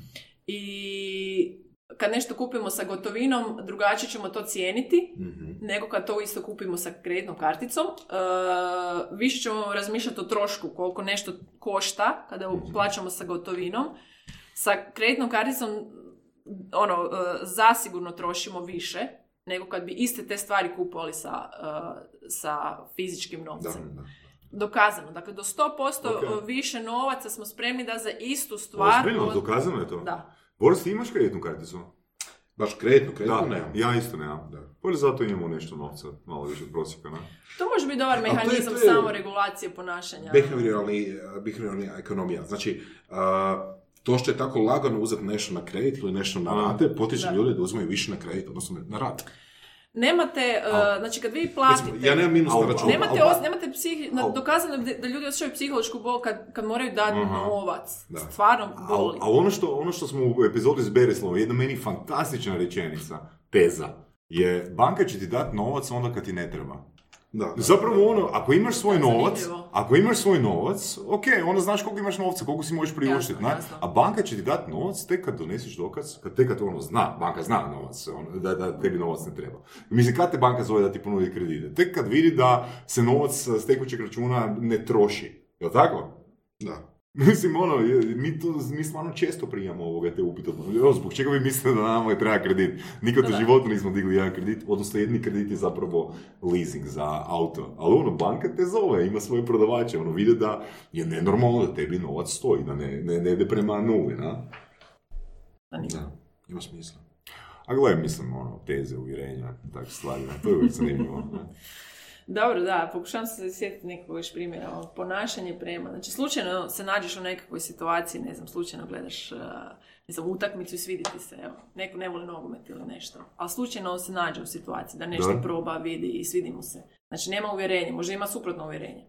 I kad nešto kupimo sa gotovinom, drugačije ćemo to cijeniti Mhm. nego kad to isto kupimo sa kreditnom karticom. E, više ćemo razmišljati o trošku, koliko nešto košta kada plaćamo sa gotovinom. Sa kreditnom karticom ono, e, zasigurno trošimo više nego kad bi iste te stvari kupovali sa, e, sa fizičkim Da, novcem. da. Dokazano. Dakle, do 100% Ok. više novaca smo spremni da za istu stvar... Ozbiljno, dokazano je to. Da. Boris, ti imaš kreditnu karticu? Baš kreditnu, kreditnu Da, nemam. ja isto nemam. Da. Boris, zato imamo nešto novca, malo više od prosjeka, ne? To može biti dobar to je- mehanizam to je- samoregulacije ponašanja. Behavioralni, behavioralni ekonomija. Znači, a, to što je tako lagano uzeti nešto na kredit ili nešto na Mm. rate, potiče Da. ljude da uzmaju više na kredit, odnosno na rat. Nemate, Al- znači kad vi platite... ja nemam minus na računu. Nemate, os, nemate psihi, na- dokazano da, ljudi osjećaju psihološku bol kad, kad moraju dati Aha. novac. Da. Stvarno boli. Ali ono što, ono što smo u epizodi s Berislavom, jedna meni fantastična rečenica, teza, je banka će ti dati novac onda kad ti ne treba. Da, da. Zapravo ono, ako imaš svoj Da, novac, zanimljivo. ako imaš svoj novac, ok, onda znaš koliko imaš novca, koliko si možeš priuštiti, Jasno, ne? jasno. a banka će ti dati novac tek kad doneseš dokaz, kad tek kad ono zna, banka zna novac, ono, da, da tebi novac ne treba. Mislim, kad te banka zove da ti ponudi kredite? Tek kad vidi da se novac s tekućeg računa ne troši, jel tako? Da. Mislim, ono, je- mi, to, mi stvarno često primamo ovoga te upite. Evo, zbog čega vi mislite da nama treba kredit? Nikad u životu nismo digli jedan kredit, odnosno jedni kredit je zapravo leasing za auto. Ali ono, banka te zove, ima svoje prodavače, ono, vide da je nenormalno da tebi novac stoji, da ne, ne, ne ide prema nuli, na? Da, ima smisla. A gledaj, mislim, ono, teze, uvjerenja, takve stvari, to je uvijek zanimljivo. Dobro, da, pokušavam se sjetiti nekog još primjera. Ovo, Ponašanje prema. Znači, slučajno se nađeš u nekakvoj situaciji, ne znam, slučajno gledaš uh, ne znam, utakmicu i svidi ti se, evo, neko ne voli nogomet ili nešto. Ali slučajno on se nađe u situaciji da nešto Da. proba, vidi i svidi mu se. Znači, nema uvjerenja, možda ima suprotno uvjerenje.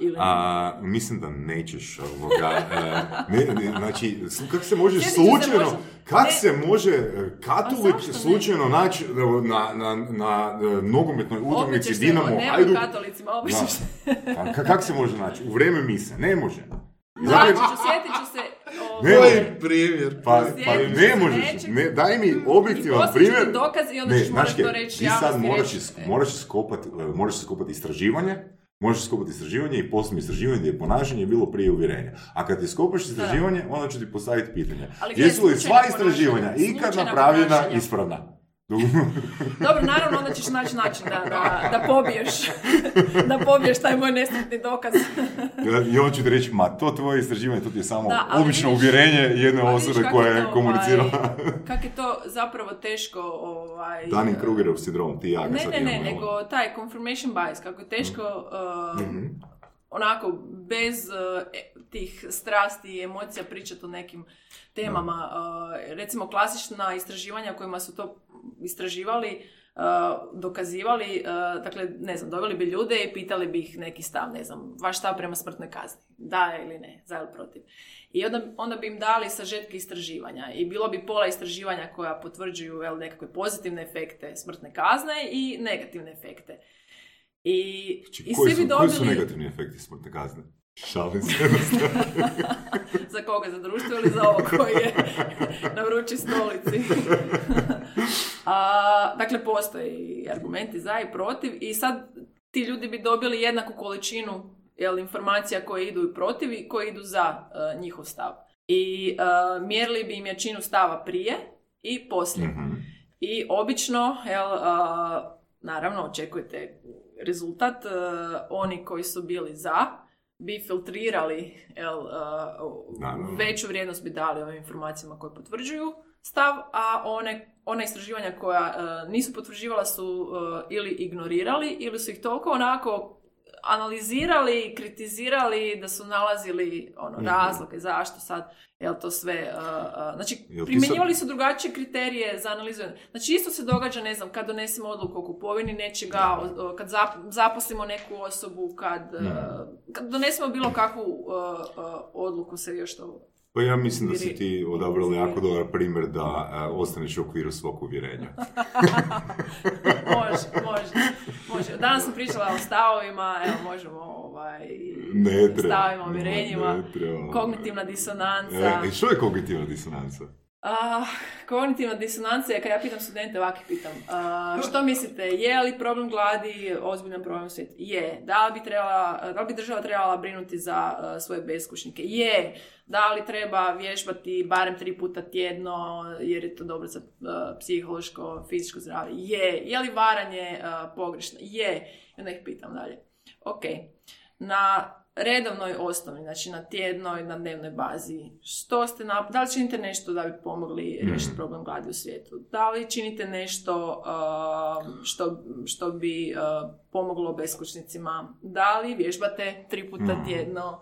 Ili A, mislim da nećeš ovoga, e, ne, ne, znači, kako se može slučajno, možda- kak ne. se može e, katolik slučajno naći na, na, na, e, nogometnoj utakmici Dinamo Hajduk? katolicima, se. Ka- kak se može naći? U vrijeme mise, ne može. Ću, sjetit ću se... Ne, ovaj, može. primjer. Pa, pa ne možeš, ne, daj mi objektivan primjer. dokaz i onda Ne, ćeš znaš morati to reći ti sad moraš, moraš iskopati, moraš iskopati istraživanje, možeš iskopati istraživanje i poslije istraživanje gdje je ponašanje bilo prije uvjerenja. A kad ti iskopaš istraživanje, onda ću ti postaviti pitanje. Ali Jesu li sva istraživanja ikad napravljena ispravna? Dobro, naravno, onda ćeš naći način da, da, da pobiješ, da pobiješ taj moj nesretni dokaz. I on ću ti reći, ma to tvoje istraživanje, to ti je samo Da, obično vidiš- uvjerenje jedne osobe koja je komunicirala. Ovaj, kako je to zapravo teško... Ovaj, Dunning-Krugerov sindrom, ti ja ga Ne, sad ne, ne, nego taj confirmation bias, kako je teško uh, Mhm. onako bez uh, e- tih strasti i emocija pričati o nekim temama. Recimo klasična istraživanja kojima su to istraživali, dokazivali, dakle, ne znam, doveli bi ljude i pitali bi ih neki stav, ne znam, vaš stav prema smrtnoj kazni, da ili ne, za ili protiv. I onda, onda bi im dali sažetke istraživanja i bilo bi pola istraživanja koja potvrđuju jel, nekakve pozitivne efekte smrtne kazne i negativne efekte. I, Čekaj, i koji, svi bi su, koji su dobili negativni efekti smrtne kazne? Šalim se za koga, za društvo ili za ovo koji je na vrućoj stolici. A, dakle, postoje i argumenti za i protiv i sad ti ljudi bi dobili jednaku količinu jel, informacija koje idu i protiv i koje idu za e, njihov stav. I e, mjerili bi im jačinu stava prije i poslije. Mhm. I obično, jel, a, naravno, očekujete rezultat. oni koji su bili za bi filtrirali, jel, Naravno. veću vrijednost bi dali ovim informacijama koje potvrđuju stav, a one, ona istraživanja koja e, nisu potvrđivala su e, ili ignorirali ili su ih toliko onako analizirali, kritizirali da su nalazili ono, Mhm. razloge zašto sad, jel to sve, uh, uh, znači primjenjivali su drugačije kriterije za analizu. Znači isto se događa, ne znam, kad donesemo odluku o kupovini nečega, o- kad zap- zaposlimo neku osobu, kad, uh, kad donesemo bilo kakvu uh, uh, odluku se još to... Pa ja mislim da si ti odabrali jako dobar primjer da e, ostaneš u okviru svog uvjerenja. može, može, može. Danas sam pričala o stavovima, evo možemo ovaj, Ne treba. stavovima, uvjerenjima, Ne treba. kognitivna disonanca. E, što je kognitivna disonanca? Kognitivna disonanca je, kad ja pitam studente, ovako pitam, što mislite, je li problem gladi ozbiljan problem u svijetu? Je. Da li bi, trebala, da li bi država trebala brinuti za svoje beskućnike? Je. Da li treba vježbati barem tri puta tjedno, jer je to dobro za psihološko, fizičko zdravlje? Je. Je li varanje pogrešno? Je. I onda ih pitam dalje. Ok. Na redovnoj osnovi, znači na tjednoj, na dnevnoj bazi, što ste nap- da li činite nešto da bi pomogli riješiti problem gladi u svijetu? Da li činite nešto uh, što, što bi uh, pomoglo beskućnicima? Da li vježbate tri puta Mhm. tjedno?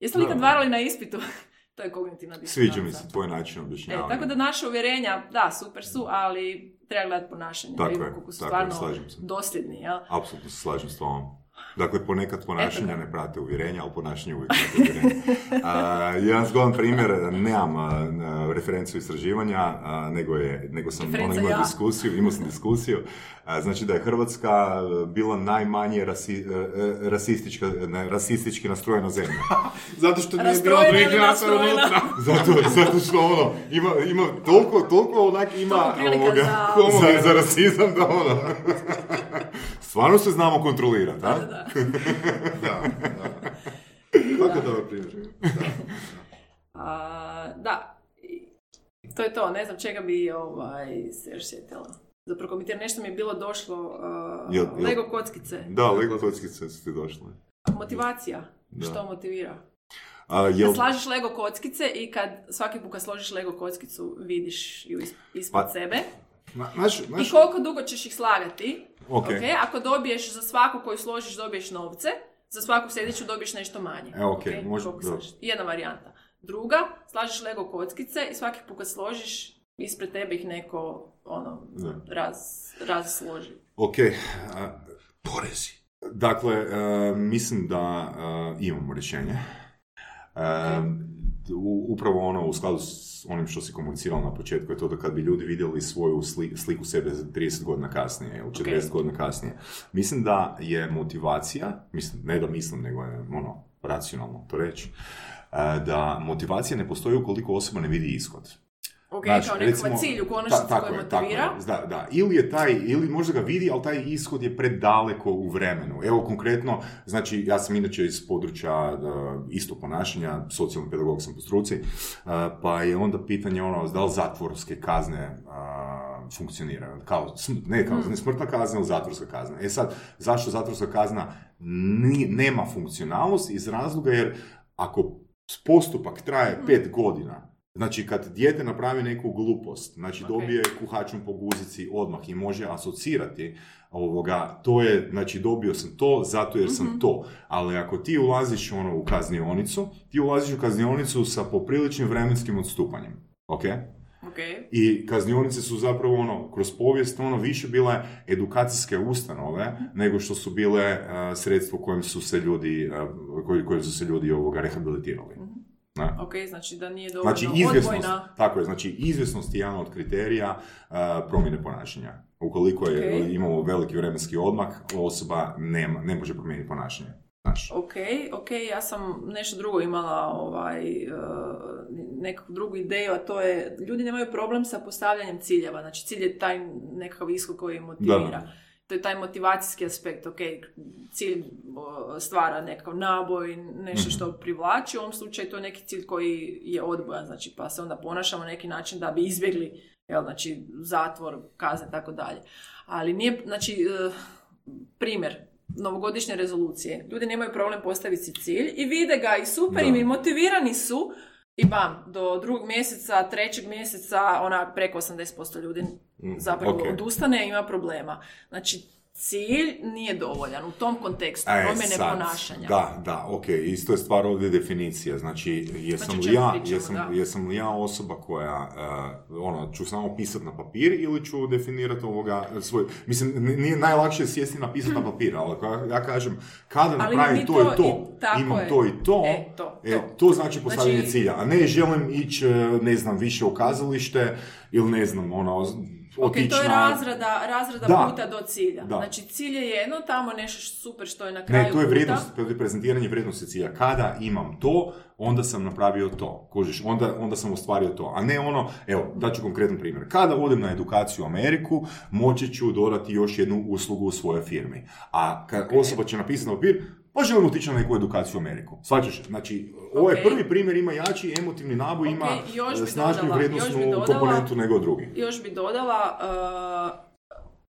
Jeste li Da. kad varali na ispitu? to je kognitivna disonanca. Sviđa mi se tvoj način E, objašnjavanja. tako da naše uvjerenja, da, super su, ali treba gledati ponašanje. da Tako vidimo je, koliko su tako je, stvarno slažem se. dosljedni, jel? Apsolutno se slažem s tobom. Dakle, ponekad ponašanja ga. ne prate uvjerenja, ali ponašanje uvijek prate uvjerenja. A, jedan zgodan primjer, nemam referencu istraživanja, a, nego, je, nego sam ono, imao ja. diskusiju, imao sam diskusiju. A, znači da je Hrvatska a, bila najmanje rasi, a, a, rasistička, ne, rasistički nastrojena zemlja. Zato što nije bilo drugih unutra. Zato, zato što ono, ima, ima toliko, toliko onak ima ovoga, za- za, za rasizam da ono. Stvarno se znamo kontrolirati, a? Da, da. Da, da. Kako dobar primjer? Da. A, da, to je to, ne znam čega bi ovaj, se još sjetila. Za prokomentirati nešto mi je bilo došlo, uh, Jel- jel- Lego kockice. Da, Lego kockice su ti došle. Motivacija, Da. što motivira? A, jel, Kad slažeš Lego kockice i kad svaki put kad složiš Lego kockicu vidiš ju is- ispod Pa- sebe. Ma- Znaš, I znaš, koliko dugo ćeš ih slagati? Ok. ok? Ako dobiješ za svaku koju složiš dobiješ novce, za svaku sljedeću dobiješ nešto manje. E, ok, ok? može- Koliko dobro. slažeš? Jedna varijanta. Druga, slažeš Lego kockice i svaki put kad složiš, ispred tebe ih neko ono, raz, razsloži. ok, a, porezi. dakle, e, mislim da e, imamo rješenje. E, u- upravo ono u skladu s onim što si komunicirao na početku je to da kad bi ljudi vidjeli svoju sli- sliku sebe za 30 godina kasnije ili 40 godina kasnije. Mislim da je motivacija, mislim, ne da mislim, nego je ono, racionalno to reći, da motivacija ne postoji ukoliko osoba ne vidi ishod. Ok, Znaš, kao recimo- cilj u konačnici Ta- koji je, motivira. je, Da, da. Ili je taj, ili možda ga vidi, ali taj ishod je predaleko u vremenu. Evo konkretno, znači ja sam inače iz područja uh, isto ponašanja, socijalni pedagog sam po struci, uh, pa je onda pitanje ono, da li zatvorske kazne uh, funkcioniraju. Kao, ne kao ne smrtna kazna, ali zatvorska kazna. E sad, zašto zatvorska kazna ni- nema funkcionalnost? Iz razloga jer ako postupak traje pet godina, Znači, kad dijete napravi neku glupost, znači Ok. dobije kuhačom po guzici odmah i može asocirati ovoga, to je, znači dobio sam to zato jer sam to. Ali ako ti ulaziš ono u kaznionicu, ti ulaziš u kaznionicu sa popriličnim vremenskim odstupanjem. Ok? Ok. I kaznionice su zapravo ono, kroz povijest ono više bile edukacijske ustanove nego što su bile eh, sredstvo kojim su se ljudi, eh, koji, kojim su se ljudi ovoga rehabilitirali. Ne? Ok, znači da nije dovoljno Znači izvjesnost, odbojna. tako je, znači izvjesnost je jedan od kriterija uh, promjene ponašanja. Ukoliko je, Ok. imamo veliki vremenski odmak, osoba nema, ne može promijeniti ponašanje. Znaš. Ok, ok, ja sam nešto drugo imala, ovaj, e, nekakvu drugu ideju, a to je, ljudi nemaju problem sa postavljanjem ciljeva, znači cilj je taj nekakav ishod koji motivira. Da. To je taj motivacijski aspekt, ok, cilj stvara nekakav naboj, nešto što privlači, u ovom slučaju to je neki cilj koji je odbojan, znači pa se onda ponašamo na neki način da bi izbjegli, jel, znači zatvor, kazne tako dalje. Ali nije, znači, e, primjer, novogodišnje rezolucije. Ljudi nemaju problem postaviti si cilj i vide ga i super Da. im i motivirani su i bam, do drugog mjeseca, trećeg mjeseca, ona preko 80% ljudi zapravo ok. odustane i ima problema. Znači, cilj nije dovoljan u tom kontekstu E, promjene sad, ponašanja. Da, da, ok, isto je stvar ovdje definicija. Znači, jesam, Znači, li, ja, pričamo, jesam, jesam li ja osoba koja, uh, ono, ću samo pisati na papir ili ću definirati ovoga svoj... Mislim, nije najlakše sjesti napisati na papir, ali ja, kažem, kada Ali napravim to, to i to, i- imam je. to i to, E, to, e, to. to znači postavljanje Znači- cilja, a ne želim ići, uh, ne znam, više u kazalište ili ne znam, ono, Ok, to je na... razrada, razrada Da. puta do cilja. Da. Znači, cilj je jedno, tamo nešto super što je na kraju Ne, to je puta. vrijednost, to je prezentiranje vrijednosti cilja. Kada imam to, onda sam napravio to. Kužiš, onda, onda sam ostvario to. A ne ono, evo, daću konkretan primjer. Kada odem na edukaciju u Ameriku, moći ću dodati još jednu uslugu u svojoj firmi. A kad osoba će napisati na papir, pa želim otići na neku edukaciju u Ameriku. Svaćaš? Znači, ovaj Ok. prvi primjer ima jači emotivni naboj, Ok, ima još e, snažniju vrijednostnu još komponentu nego drugi. Još bi dodala uh,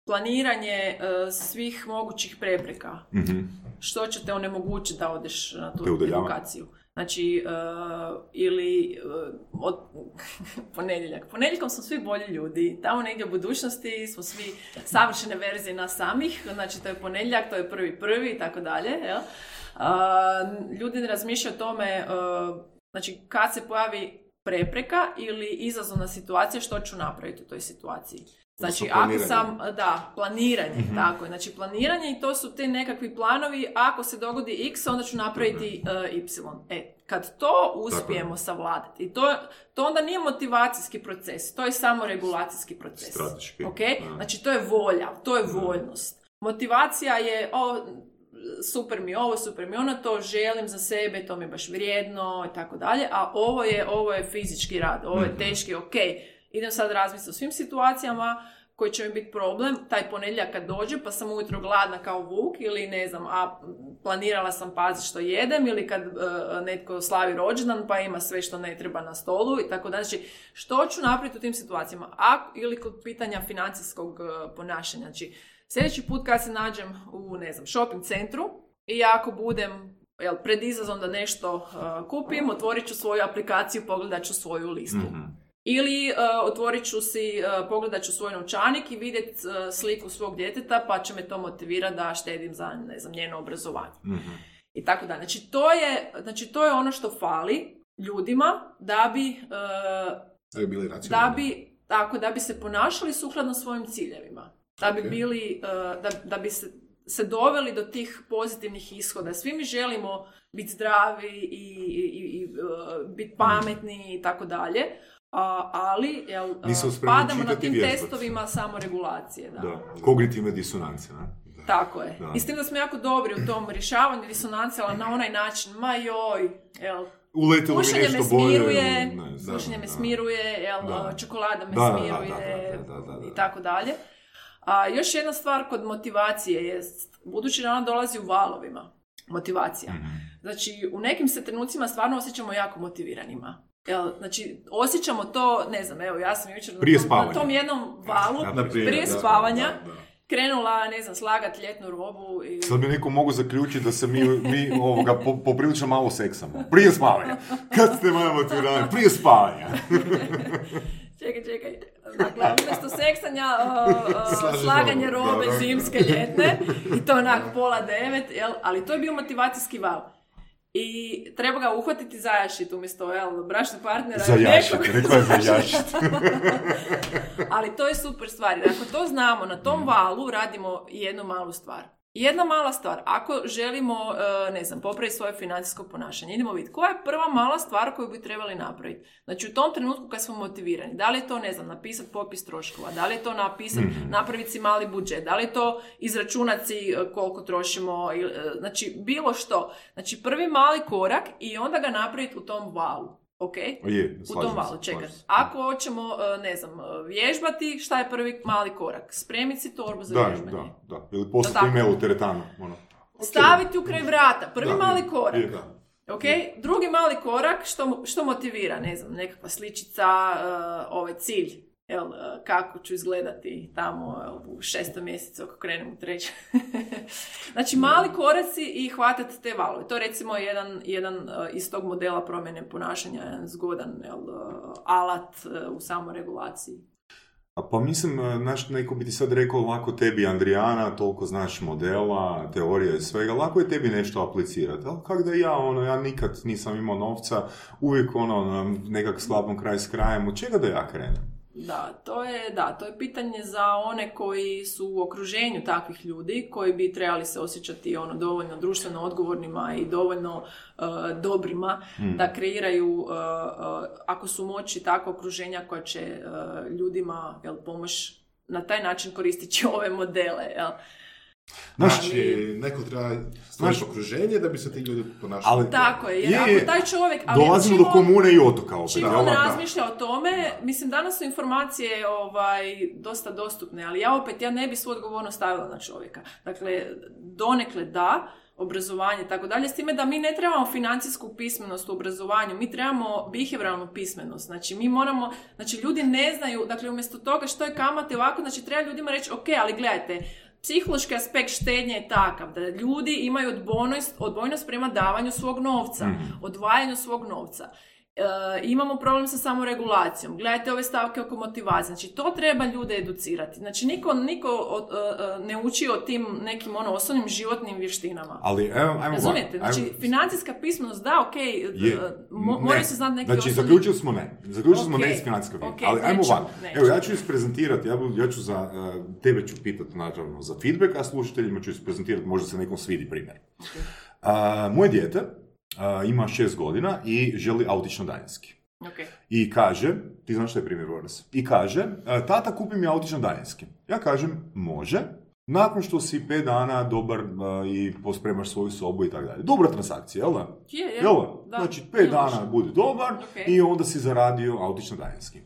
planiranje uh, svih mogućih prepreka. Mhm. Što će te onemogućiti da odeš na tu edukaciju. Znači, uh, ili uh, od ponedjeljak. Ponedjeljkom smo svi bolji ljudi. Tamo negdje u budućnosti smo svi savršene verzije nas samih. Znači, to je ponedjeljak, to je prvi prvi i tako dalje. jel? Uh, ljudi ne razmišljaju o tome, uh, znači, kad se pojavi prepreka ili izazovna situacija, što ću napraviti u toj situaciji. Znači, ako sam, da, planiranje, Mhm. tako je. Znači, planiranje i to su te nekakvi planovi, ako se dogodi x, onda ću napraviti uh, y. E, kad to uspijemo savladati, i to, to onda nije motivacijski proces, to je samo regulacijski proces. Strateški. Ok? Da. Znači, to je volja, to je voljnost. Motivacija je, o, super mi ovo, super mi ono, to želim za sebe, to mi je baš vrijedno i tako dalje, a ovo je, ovo je fizički rad, ovo je Mhm. teški, ok, idem sad razmisliti o svim situacijama koji će mi biti problem, taj ponedjeljak kad dođe pa sam ujutro gladna kao vuk ili ne znam, a planirala sam paziti što jedem ili kad e, netko slavi rođendan pa ima sve što ne treba na stolu i tako dalje. Znači, što ću napraviti u tim situacijama? A, ili kod pitanja financijskog e, ponašanja. Znači, sljedeći put kad se nađem u, ne znam, shopping centru i ako budem jel, pred izazom da nešto e, kupim, otvorit ću svoju aplikaciju, pogledat ću svoju listu. Mhm. Ili uh, otvorit ću si, uh, pogledat ću svoj novčanik i vidjet uh, sliku svog djeteta pa će me to motivirati da štedim za, ne znam, njeno obrazovanje. Mhm. I tako dalje. Znači to je, znači to je ono što fali ljudima da bi, uh, Da bi bili racionalni. da bi, tako, da bi se ponašali sukladno svojim ciljevima. Da bi Ok. bili, uh, da, da bi se, se doveli do tih pozitivnih ishoda. Svi mi želimo biti zdravi i, i, i uh, biti pametni i tako dalje. A, ali jel, Nismo spremni padamo na tim testovima samoregulacije. Da. Da. Kognitivne disonance, ne? Tako je. Da. I s tim da smo jako dobri u tom rješavanju disonancije, ali na onaj način, ma joj, jel, Uletilo mi nešto me bolje. smiruje, ne, da, slušanje me smiruje, jel, Da. čokolada me Da, da, da, smiruje da, da, da, da, da. i tako dalje. A još jedna stvar kod motivacije jest, budući da ona dolazi u valovima, motivacija. Mhm. Znači, u nekim se trenucima stvarno osjećamo jako motiviranima. Jel, znači, osjećamo to, ne znam, evo, ja sam jučer na Prije tom- spavanja. na tom jednom valu, Na primjer, prije da, spavanja, da, da. krenula, ne znam, slagat ljetnu robu i... Sad bi neko mogu zaključiti da se mi, mi ovoga, po, poprilično malo seksamo. Prije spavanja. Kad ste moja motivirani? Prije spavanja. Čekaj, čekaj. Dakle, umjesto seksanja, uh, uh, slaganje robe zimske, ljetne, i to onak pola devet, jel? ali to je bio motivacijski val. I treba ga uhvatiti zajašit umjesto jel, bračnog partnera. Zajašit, nekog- rekla je zajašit. Ali to je super stvar. Ako to znamo, na Mm. tom valu radimo jednu malu stvar. Jedna mala stvar, ako želimo, e, ne znam, popraviti svoje financijsko ponašanje, idemo vidjeti koja je prva mala stvar koju bi trebali napraviti. Znači u tom trenutku kad smo motivirani, da li je to, ne znam, napisati popis troškova, da li je to napisati, Mhm. napraviti si mali budžet, da li je to izračunati si e, koliko trošimo, e, znači bilo što. Znači prvi mali korak i onda ga napraviti u tom valu. Ok? Je, u tom valu, čekaj. Ako hoćemo, e, ne znam, e, vježbati, šta je prvi mali korak? Spremiti si torbu za Da, vježbanje. da, da. Ili poslati email u teretanu. Ono. Staviti u kraj vrata, prvi Da, mali korak. je. Da. Ok, drugi mali korak, što, što motivira, ne znam, nekakva sličica, e, ovaj cilj, jel, e, kako ću izgledati tamo jel, u šestom mjesecu ako krenem u treće. znači, mali koraci i hvatati te valove. To je recimo jedan, jedan e, iz tog modela promjene ponašanja, jedan zgodan jel, e, alat u samoregulaciji. A pa mislim, znaš, neko bi ti sad rekao lako tebi Andrijana, toliko znaš modela, teorije i svega, lako je tebi nešto aplicirati. Ali kak da ja, ono, ja nikad nisam imao novca, uvijek ono, na nekak sklapom kraj s krajem, od čega da ja krenem? Da, to je, da, to je pitanje za one koji su u okruženju takvih ljudi, koji bi trebali se osjećati ono dovoljno društveno odgovornima i dovoljno e, dobrima da kreiraju, e, e, ako su moći takva okruženja koja će ljudima jel, pomoć na taj način koristeći ove modele. Jel? Znači, neko treba stvoriti okruženje da bi se ti ljudi ponašali. Ali- Tako je, jer Je, ako taj čovjek... Ali Dolazimo čim do on- komune i otoka opet, Čim on da? razmišlja o tome, mislim danas su informacije ovaj, dosta dostupne, ali ja opet, ja ne bi svu odgovornost stavila na čovjeka. Dakle, donekle da, obrazovanje i tako dalje, s time da mi ne trebamo financijsku pismenost u obrazovanju, mi trebamo behavioralnu pismenost. Znači, mi moramo, znači ljudi ne znaju, dakle, umjesto toga što je kamate ovako, znači treba ljudima reći, ok, ali gledajte, psihološki aspekt štednje je takav da ljudi imaju odbojnost, odbojnost prema davanju svog novca, odvajanju svog novca. E, imamo problem sa samoregulacijom. Gledajte ove stavke oko motivacije. Znači, to treba ljude educirati. Znači, niko, niko od- e, ne uči o tim nekim ono, osnovnim životnim vještinama. Ali, evo, ajmo Razumijete? Znači, ajmo- financijska pismenost, da, ok, Je. mo- Ne. moraju se znati neki Znači, osnovni... zaključili smo ne. Zaključili smo Ok, ne iz financijskog ok, Ali ajmo nećemo. Evo, ja ću isprezentirati, ja, ja ću za, uh, tebe ću pitati, naravno, za feedback, a slušateljima ću isprezentirati, možda se nekom svidi primjer. Uh, moje dijete uh, ima šest godina i želi autično daljinski. Ok. I kaže, ti znaš što je primjer Boris, i kaže, e, tata kupi mi autično daljinski. Ja kažem, može, nakon što si pet dana dobar e, i pospremaš svoju sobu i tako dalje. Dobra transakcija, jel da? Je, je. Jel da? Da, Znači, pet dana bude dobar Ok. i onda si zaradio autično daljinski.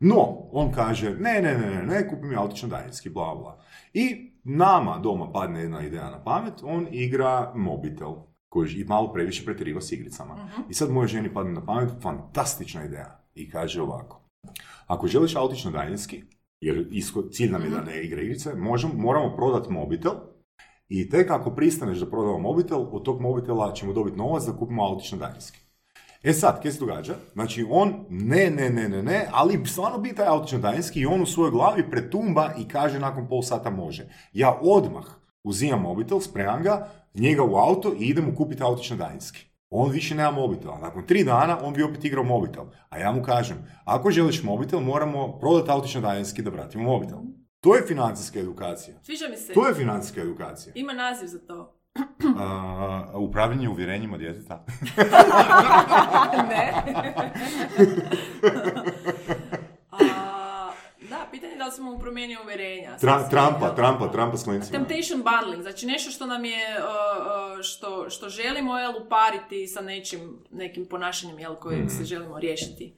No, on kaže, ne, ne, ne, ne, ne, kupi mi autično daljinski, bla, bla. I nama doma padne jedna ideja na pamet, on igra mobitel koji i malo previše pretjeriva s igricama. I sad moje ženi padne na pamet, fantastična ideja. I kaže ovako, ako želiš autično daljinski, jer isko- cilj nam je da ne igra igrice, možemo, moramo prodati mobitel i tek ako pristaneš da prodamo mobitel, od tog mobitela ćemo dobiti novac da kupimo autično daljinski. E sad, kaj se događa? Znači, on ne, ne, ne, ne, ne, ali stvarno bi taj autično daljinski i on u svojoj glavi pretumba i kaže nakon pol sata može. Ja odmah uzimam mobitel, spremam ga, njega u auto i idem mu kupiti autično daljinski. On više nema mobitela. Nakon tri dana on bi opet igrao mobitel. A ja mu kažem, ako želiš mobitel, moramo prodati autično daljinski da vratimo mobitel. To je financijska edukacija. Sviđa mi se. To je financijska edukacija. Ima naziv za to. A, upravljanje uvjerenjima djeteta. ne. Je smo mu promijenio uvjerenja. Tra, Trumpa, jel? Trumpa, Trumpa s klincima. Temptation bundling, znači nešto što nam je, uh, uh, što, što želimo jel, upariti sa nečim, nekim ponašanjem jel, kojim Mm. se želimo riješiti.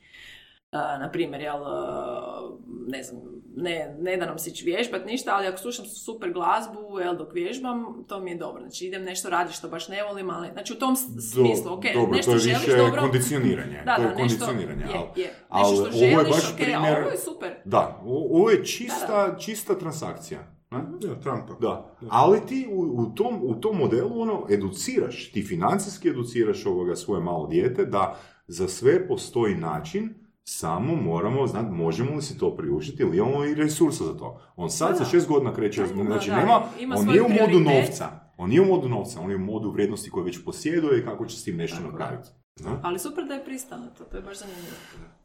Na primjer, jel, uh, ne znam, ne, ne da nam se ići vježbat ništa, ali ako slušam super glazbu, jel, dok vježbam, to mi je dobro. Znači idem nešto raditi što baš ne volim, ali znači u tom smislu, ok, dobro, nešto to je želiš više dobro. kondicioniranje. Da, to je da, nešto, kondicioniranje. je, ali- je. ali Nešto što ovo je želiš, baš ok, primjer- ovo je super. Da, ovo je čista, Da, da. čista transakcija. ne? Ja, Trumpa. Da, ali ti u, u, tom, u tom modelu ono, educiraš, ti financijski educiraš ovoga svoje malo dijete da za sve postoji način, samo moramo znati možemo li si to priuštiti ili imamo i resursa za to. On sad Da, sa da. šest godina kreće, Da, znači da, nema, ima on nije u modu prioritet. novca, on nije u modu novca, on je u modu vrijednosti koje već posjeduje i kako će s tim nešto napraviti. Zna? Ali super da je pristao to, to je baš zanimljivo.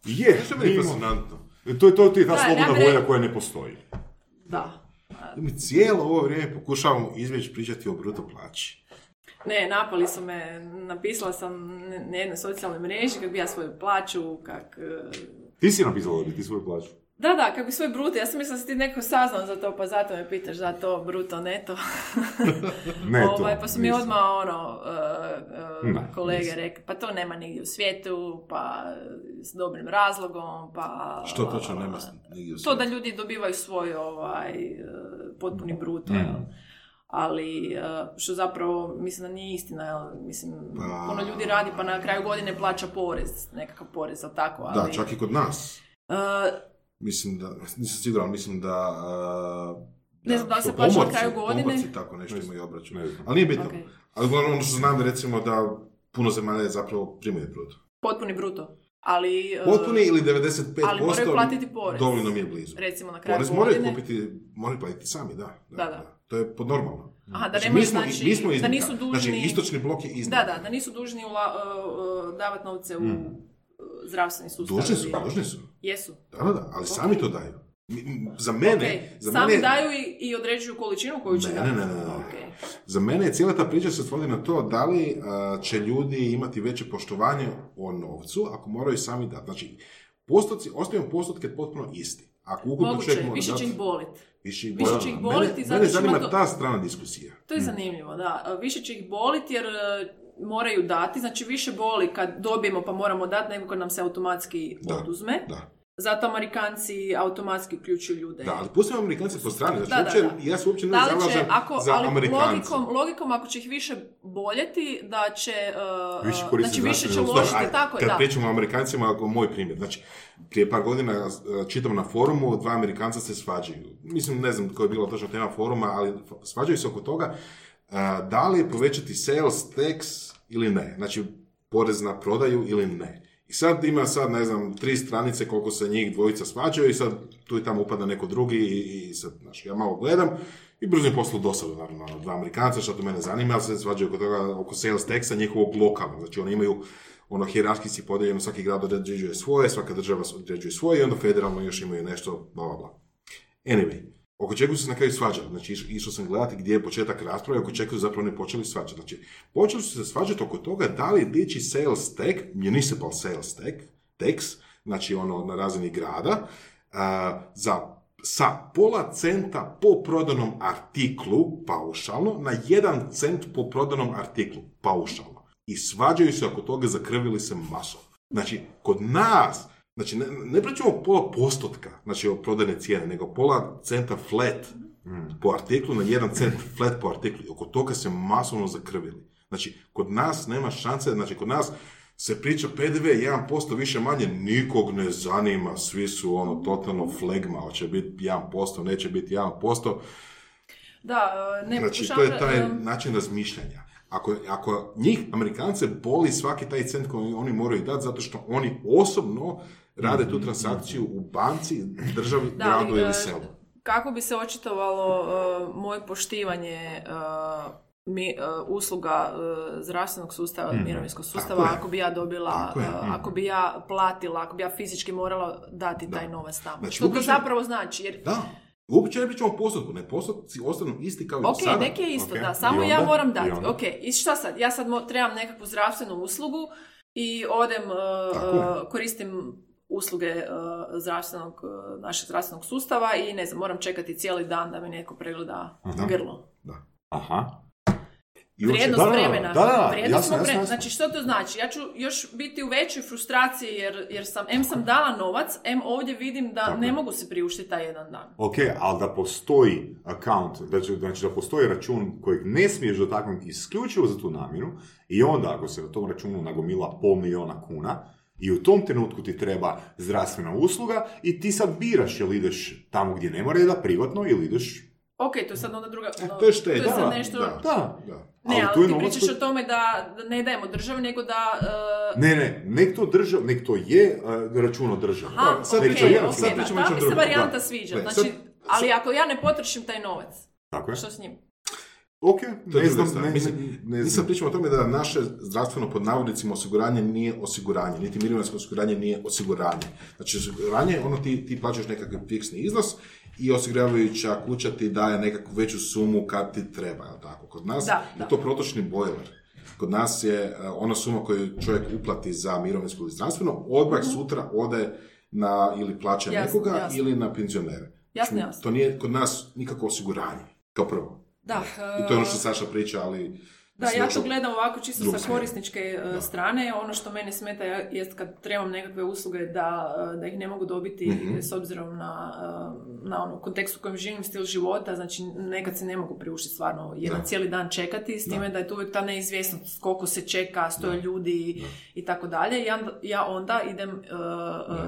Je, Nešto je meni fascinantno. to je to ti je ta Da, slobodna volja re- koja ne postoji. Da. Mi cijelo ovo vrijeme pokušavamo izbjeći pričati o bruto plaći. Ne, napali su me, napisala sam na jednoj socijalnoj mreži kako bi ja svoju plaću, kak... e, Ti si napisala da bi ti svoju plaću. Da, da, kako bi svoj bruto, ja sam mislila da si ti neko saznao za to, pa zato me pitaš za to, bruto, neto. Ne to. Ovaj, pa su mi nisam. odmah ono, uh, uh, Ne, kolege rekli, pa to nema nigdje u svijetu, pa s dobrim razlogom, pa... Što točno nema nigdje u To da svijetu? ljudi dobivaju svoj ovaj, uh, potpuni bruto, Mm. Ali uh, što zapravo mislim da nije istina, jel? mislim, Pa- puno ljudi radi pa na kraju godine plaća porez, nekakav porez, ali tako, ali... Da, čak i kod nas. Uh, Mislim da, nisam siguran, mislim da... a, Ne znam da li se plaća na kraju godine. Pomorci tako nešto Ne imaju obračun. Ne znam. Ali nije bitno. ok. Ali uglavnom ono što znam da recimo da puno zemalja zapravo primaju bruto. Potpuni bruto. Ali, uh, Potpuni ili 95% ali moraju platiti porez. dovoljno mi je blizu. recimo na kraju Porez moraju godine... kupiti, moraju platiti sami, da. Da, da. To je podnormalno. Aha, da Znači, nemaju, mi smo- znači, mi smo da nisu dužni... Znači, istočni blok je iznimka. Da, da, da nisu dužni ula, uh, uh, davati novce u Mm. uh, zdravstveni sustav. Dužni su, dužni su. Jesu. Da, da, da, ali sami to daju. Za mene, Ok, za Sami mene, daju i, i određuju količinu koju će Ne, dati. ne, ne, ne, ne. Ok. za mene je cijela ta priča se svodi na to da li a, će ljudi imati veće poštovanje o novcu ako moraju sami dati. Znači, postoci, ostavimo postotke potpuno isti. Ako ukupno Moguće, čovjek mora više će ih bolit. Više, ih više će ih Mene- boliti zato Mene što zanima ima to- ta strana diskusija. To je zanimljivo, da. Više će ih boliti jer e, moraju dati, znači više boli kad dobijemo pa moramo dati nego kad nam se automatski Da. oduzme. Da. Zato Amerikanci automatski uključuju ljude. Da, ali pustimo Amerikance po strani. Znači, Da, da, uopće, da. ja se uopće ne Da zalažem ako, za ali logikom, logikom, ako će ih više boljeti, da će, uh, Više znači više će uložiti, aj, tako kad da. pričamo o Amerikancima, ako moj primjer, znači, prije par godina uh, čitam na forumu, dva Amerikanca se svađaju. Mislim, ne znam koja je bila točno tema foruma, ali svađaju se oko toga uh, da li povećati sales tax ili ne. Znači, porez na prodaju ili ne. I sad ima sad, ne znam, tri stranice koliko se njih dvojica svađaju i sad tu i tamo upada neko drugi i, i sad, znaš, ja malo gledam i brzo mi poslu dosadu, naravno, ono, dva Amerikanca, što to mene zanima, ali se svađaju oko toga, oko sales taxa njihovog lokalnog, znači oni imaju ono hijerarhijski podijeljeno, svaki grad određuje svoje, svaka država određuje svoje i onda federalno još imaju nešto, bla, bla, bla. Anyway, oko čega su se na kraju svađali? Znači, iš- išao sam gledati gdje je početak rasprave, oko čega su zapravo ne počeli svađati. Znači, počeli su se svađati oko toga da li dići sales tax, municipal sales tax, tax, znači ono na razini grada, a, za sa pola centa po prodanom artiklu, paušalno, na jedan cent po prodanom artiklu, paušalno. I svađaju se oko toga, zakrvili se masom. Znači, kod nas, znači ne, ne pričamo pola postotka, znači o prodajne cijene, nego pola centa flat po artiklu na jedan cent flat po artiklu. Oko toga se masovno zakrvili. Znači, kod nas nema šanse, znači kod nas se priča PDV 1% više manje, nikog ne zanima, svi su ono totalno flegma, hoće biti 1%, neće biti 1%. Da, e, ne Znači, to je taj način razmišljanja. Ako, ako njih, Amerikance, boli svaki taj cent koji oni moraju dati zato što oni osobno rade tu transakciju u banci, državi, Da, gradu ili e, selu. Kako bi se očitovalo e, moje poštivanje e, mi, e, usluga zdravstvenog sustava, mirovinskog sustava, Tako je. ako bi ja dobila, e, ako bi ja platila, ako bi ja fizički morala dati taj novac tamo. Znači, Što to zapravo znači? Jer Da. Uopće ne pričamo o postotku, ne postotci ostanu isti kao i do Ok, sada. neki je isto, Ok, da, samo i ja onda? moram I dati. onda? Ok, i šta sad? Ja sad mo- trebam nekakvu zdravstvenu uslugu i odem, uh, uh, koristim usluge uh, zdravstvenog, uh, našeg zdravstvenog sustava i ne znam, moram čekati cijeli dan da mi neko pregleda Da. grlo. Aha. I Vrijednost Da, da, da, vremena. da, da, Vrijednost jasno, jasno, jasno. Znači, što to znači? Ja ću još biti u većoj frustraciji jer, jer sam, em sam dala novac, em ovdje vidim da Tako ne mogu se priuštiti taj jedan dan. Ok, ali da postoji account, da će- znači da postoji račun kojeg ne smiješ dotaknuti isključivo za tu namjenu i onda ako se na tom računu nagomila pol milijuna kuna i u tom trenutku ti treba zdravstvena usluga i ti sad biraš jel ideš tamo gdje nema reda, privatno, ili ideš... Ok, to je sad onda druga... ono, To je štednja. To je sad Da, nešto... da. Da, Da. Ne, Ali ali, je ti pričaš koji- o tome da, da ne dajemo državi, nego da... uh, Ne, ne, nek to držav, nek to je uh, račun od države. Aha, Da, sad ok, pričamo- ok, sad da, pričamo nešto mi se varijanta da. sviđa. Ne, Znači, sad- ali ako ja ne potrošim taj novac, Tako je. što s njim? Ok, To je ne znam, stvar. ne, Mislim, ne, ne znam. pričamo o tome da naše zdravstveno pod navodnicima osiguranje nije osiguranje, niti mirovinsko osiguranje nije osiguranje. Znači, osiguranje, ono ti, ti plaćaš nekakav fiksni iznos i osiguravajuća kuća ti daje nekakvu veću sumu kad ti treba, jel tako? Kod nas Da, je da. to protočni bojler. Kod nas je e, ona suma koju čovjek uplati za mirovinsko ili zdravstveno, odmah sutra ode na ili plaća. Jasno, nekoga jasno. ili na penzionere. Jasno, Znači, jasno. To nije kod nas nikakvo osiguranje, kao prvo. Da, I to je ono što uh, Saša priča, ali... Da, ja to gledam ovako čisto sa korisničke e, Da. strane. Ono što mene smeta je- jest kad trebam nekakve usluge da, e, da ih ne mogu dobiti Mhm. s obzirom na, e, na ono kontekst u kojem živim, stil života. Znači, nekad se ne mogu priuštiti stvarno jedan Da. cijeli dan čekati, s time da je tu uvijek ta neizvjesnost koliko se čeka, stoje ljudi i tako dalje. Ja, onda- idem, e,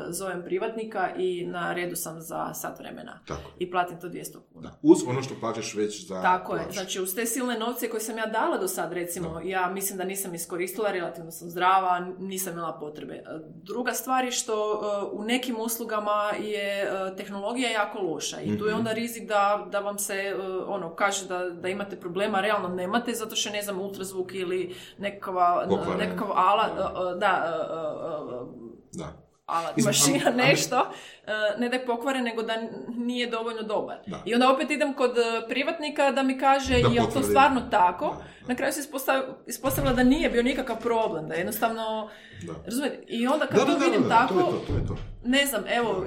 zovem privatnika i na redu sam za sat vremena. Tako. I platim to 200 kuna. Da. Uz ono što plaćaš već za Tako je, plaću. znači uz te silne novce koje sam ja dala do sad, recimo, ja mislim da nisam iskoristila, relativno sam zdrava, nisam imala potrebe. E, Druga stvar je što e, u nekim uslugama je e, tehnologija jako loša i tu je Mhm. onda rizik da, da vam se ono kaže da, da imate problema, realno nemate, zato što ne znam ultrazvuk ili nekakav alat, da, Da. Alat, mašina, nešto, e, ne da je pokvaren, nego da nije dovoljno dobar. Da. I onda opet idem kod e, privatnika da mi kaže Da je to stvarno tako. Da, da. Na kraju se ispostav- ispostavilo da nije bio nikakav problem, da jednostavno, Da. razumijete, i onda kad Da, da, to da, vidim da, tako, to je to, to je to. ne znam, evo,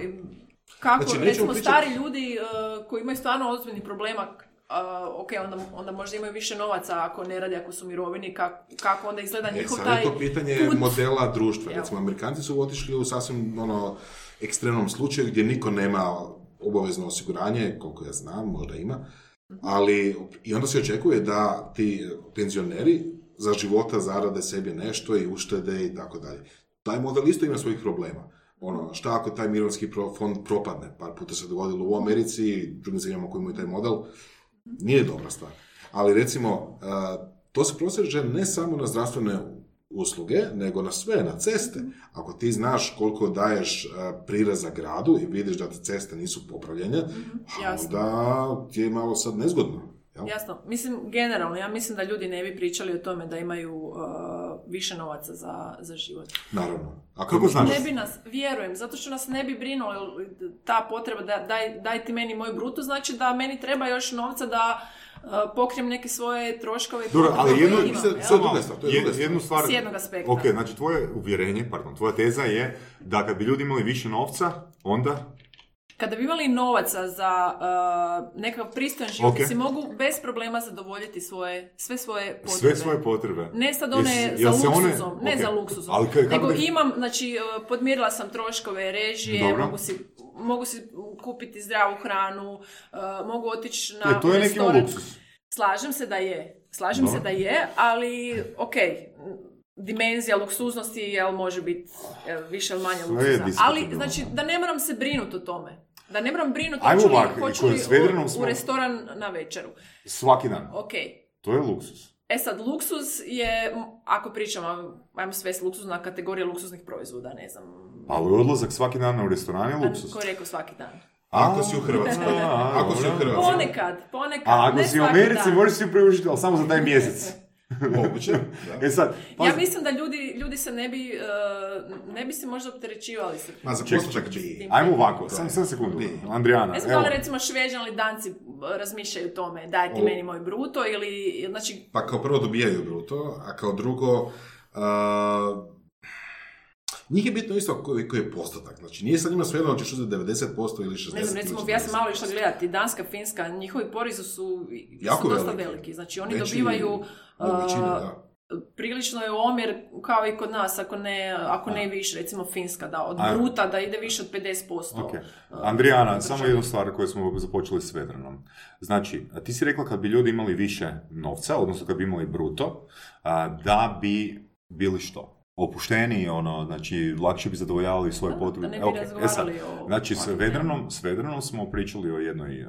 kako, Znači, recimo pričat- stari ljudi e, koji imaju stvarno ozbiljnih problema, a, ok, onda, onda možda imaju više novaca ako ne radi, ako su mirovini, kako, kako onda izgleda E, njihov sad taj je to pitanje put. modela društva. Evo. Recimo, Amerikanci su otišli u sasvim ono, ekstremnom slučaju gdje niko nema obavezno osiguranje, koliko ja znam, možda ima, ali i onda se očekuje da ti penzioneri za života zarade sebi nešto i uštede i tako dalje. Taj model isto ima svojih problema. Ono, šta ako taj mirovinski fond propadne? Par puta se dogodilo u Americi i drugim zemljama koji imaju taj model. Nije dobra stvar. Ali recimo, a, to se proseže ne samo na zdravstvene usluge, nego na sve, na ceste. Ako ti znaš koliko daješ a, prireza gradu i vidiš da te ceste nisu popravljene, jasno. onda ti je malo sad nezgodno. Jel? Jasno, mislim generalno, ja mislim da ljudi ne bi pričali o tome da imaju uh, više novaca za, za život. Naravno. Ako Kako znaš? Ne bi nas, vjerujem, zato što nas ne bi brinulo ta potreba da daj, daj ti meni moju brutu, znači da meni treba još novca da uh, pokrijem neke svoje troškove. i Dobro, ali jedno, imam, sad- jel? sad- druga stvar, to je Je- druga stvar. jednu stvar... S jednog aspekta. Ok, znači tvoje uvjerenje, pardon, tvoja teza je da kad bi ljudi imali više novca, onda... Kada bi imali novaca za uh, nekakav pristojan život, Ok. si mogu bez problema zadovoljiti svoje, sve svoje potrebe. Sve svoje potrebe. Ne sad one si- za se one- luksuzom, ne za luksuzom, Ali ka- kako nego bi- imam, znači uh, podmirila sam troškove režije, Dobro. mogu si, mogu si kupiti zdravu hranu, uh, mogu otići na E, to je neki. Slažem se da je, slažem se Dobro. da je, ali ok, dimenzija luksuznosti jel može biti više ili manje luksuza. Ali znači da ne moram se brinuti o tome. Da ne moram brinuti hoću li, hoću li u, smo- u restoran na večeru. Svaki dan. Ok. To je luksus. E sad, luksuz je, ako pričamo, ajmo sve luksuzna kategorija luksuznih proizvoda, ne znam. Ali odlazak svaki dan u restoran je luksus. Ko je rekao svaki dan? Ako si u Hrvatskoj. A, Ako si u. Hrvatskoj. Ponekad, ponekad, A ako ne si u Americi, dan. možeš si priuštiti, ali samo za taj mjesec. Moguće. Da. E sad, Ja pazi, mislim da ljudi, ljudi se ne bi, uh, ne bi se možda opterećivali se. Ma za postotak bi. ajmo ovako, sam, sam sekundu. Bi. Andrijana, Ne znam evo. da li recimo šveđani ili danci razmišljaju o tome, daj ti O. meni moj bruto ili, znači, Pa kao prvo dobijaju bruto, a kao drugo, a, Njih je bitno isto koji, koji je postotak. Znači, nije sad njima svejedno da ćeš uzeti 90% ili 60%. Ne znam, recimo, ja sam 40%. malo išla gledati, Danska, Finska, njihovi porezi su, Jako su dosta veliki. veliki. Znači, oni Veći dobivaju većine, da. prilično je omjer kao i kod nas, ako ne, ako ne više, recimo Finska, da, od bruta da ide više od 50%. Ok. a, Andrijana, države. samo jednu stvar koju smo započeli s Vedranom. Znači, ti si rekla kad bi ljudi imali više novca, odnosno kad bi imali bruto, da bi bili što? Opušteni, ono, znači, lakše bi zadovoljavali svoje potrebe. da ne bi e sad, razgovarali o Znači, s Vedranom, s Vedranom smo pričali o jednoj,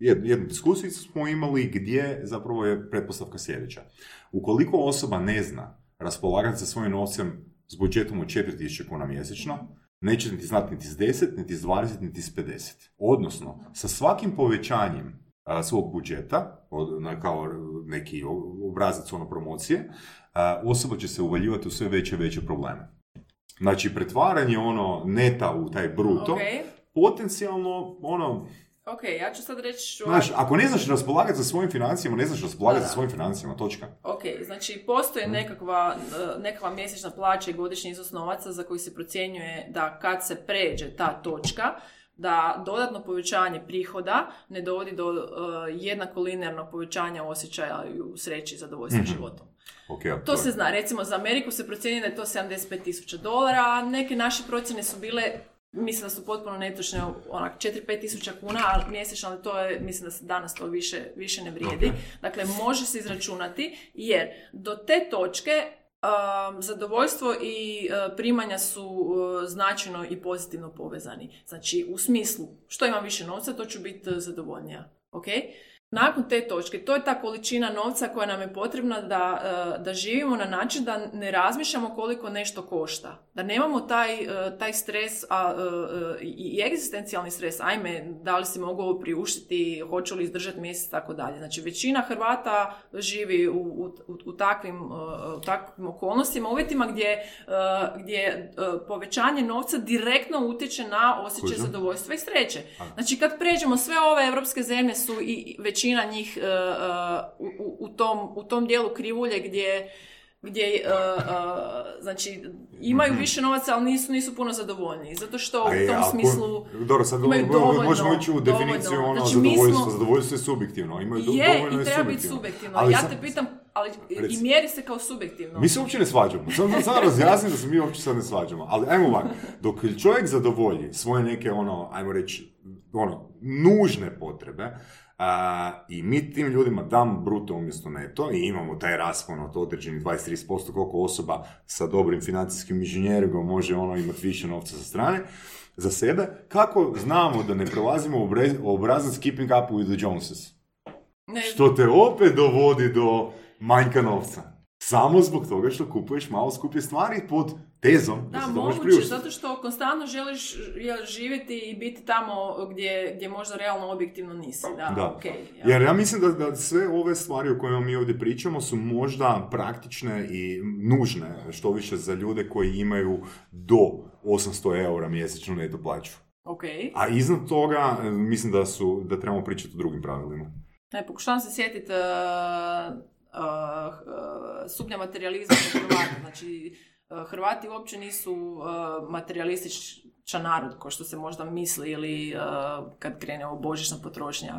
jed- jednu diskusiju smo imali gdje zapravo je pretpostavka sljedeća. Ukoliko osoba ne zna raspolagati sa svojim novcem s budžetom od 4000 kuna mjesečno, neće niti znati niti s 10, niti s 20, niti s 50. Odnosno, sa svakim povećanjem a, svog budžeta, od, na, kao neki obrazac ono promocije, osoba će se uvaljivati u sve veće i veće probleme. Znači, pretvaranje ono neta u taj bruto, Ok, potencijalno, ono, ok, ja ću sad reći... znaš, ako ne znaš raspolagati sa svojim financijama, ne znaš raspolagati sa svojim financijama, točka. Ok, znači postoji nekakva, e, nekakva mjesečna plaća i godišnji iznos novaca za koji se procjenjuje da kad se pređe ta točka, da dodatno povećanje prihoda ne dovodi do e, jednako linearnog povećanja osjećaja u sreći i zadovoljstva Mhm. životom. Ok, a To se zna, recimo za Ameriku se procjenjuje da je to 75 tisuća dolara, a neke naše procjene su bile, mislim da su potpuno netočne, onak 4-5 tisuća kuna, ali mjesečno, ali to je, mislim da se danas to više, više ne vrijedi. Ok. Dakle, može se izračunati, jer do te točke um, zadovoljstvo i uh, primanja su uh, značajno i pozitivno povezani. Znači, u smislu, što imam više novca, to ću biti uh, zadovoljnija. Ok? Nakon te točke, to je ta količina novca koja nam je potrebna da, uh, da živimo na način da ne razmišljamo koliko nešto košta. Da nemamo taj, uh, taj stres a, uh, uh, i egzistencijalni stres, ajme, da li si mogu ovo priuštiti, hoću li izdržati mjesec, tako dalje. Znači, većina Hrvata živi u, u, u- takvim, u takvim okolnostima, uvjetima gdje, gdje povećanje novca direktno utječe na osjećaj zadovoljstva i sreće. Znači, kad pređemo sve ove evropske zemlje su i i većina njih uh, uh, u, u- u tom, u tom dijelu krivulje gdje gdje uh, uh, znači imaju više novaca, ali nisu, nisu puno zadovoljni. Zato što u. A je, tom ako- smislu Dobro, sad imaju dovoljno, možemo ići u definiciju dovoljno. ono Znači, zadovoljstvo. smo- Zadovoljstvo je subjektivno. Imaju do- je dovoljno i treba biti subjektivno. Ali ja sad- te pitam, ali Reci. i mjeri se kao subjektivno. Mi se uopće ne svađamo. Samo sam sad razjasnim da se mi uopće sad ne svađamo. Ali ajmo ovako. Dok čovjek zadovolji svoje neke ono, ajmo reći, ono, nužne potrebe, a, i mi tim ljudima dam bruto umjesto neto i imamo taj raspon od određenih 23% koliko osoba sa dobrim financijskim inženjeringom može ono imati više novca sa strane za sebe, kako znamo da ne prelazimo u obrazac keeping up with the Joneses? Ne, Što te opet dovodi do manjka novca. Samo zbog toga što kupuješ malo skuplje stvari pod tezom da, Da, se to moguće, zato što konstantno želiš živjeti i biti tamo gdje, gdje možda realno objektivno nisi. Da, Da. ja. Jer ja mislim da, da sve ove stvari o kojima mi ovdje pričamo su možda praktične i nužne, što više za ljude koji imaju do 800 eura mjesečno neto plaću. Okej. A iznad toga mislim da su da trebamo pričati o drugim pravilima. Ne, pokušavam se sjetiti uh, uh, uh, stupnja materializma kod Hrvata. Znači, uh, Hrvati uopće nisu uh, materialističan narod, kao što se možda misli, ili uh, kad krene ovo božićna potrošnja,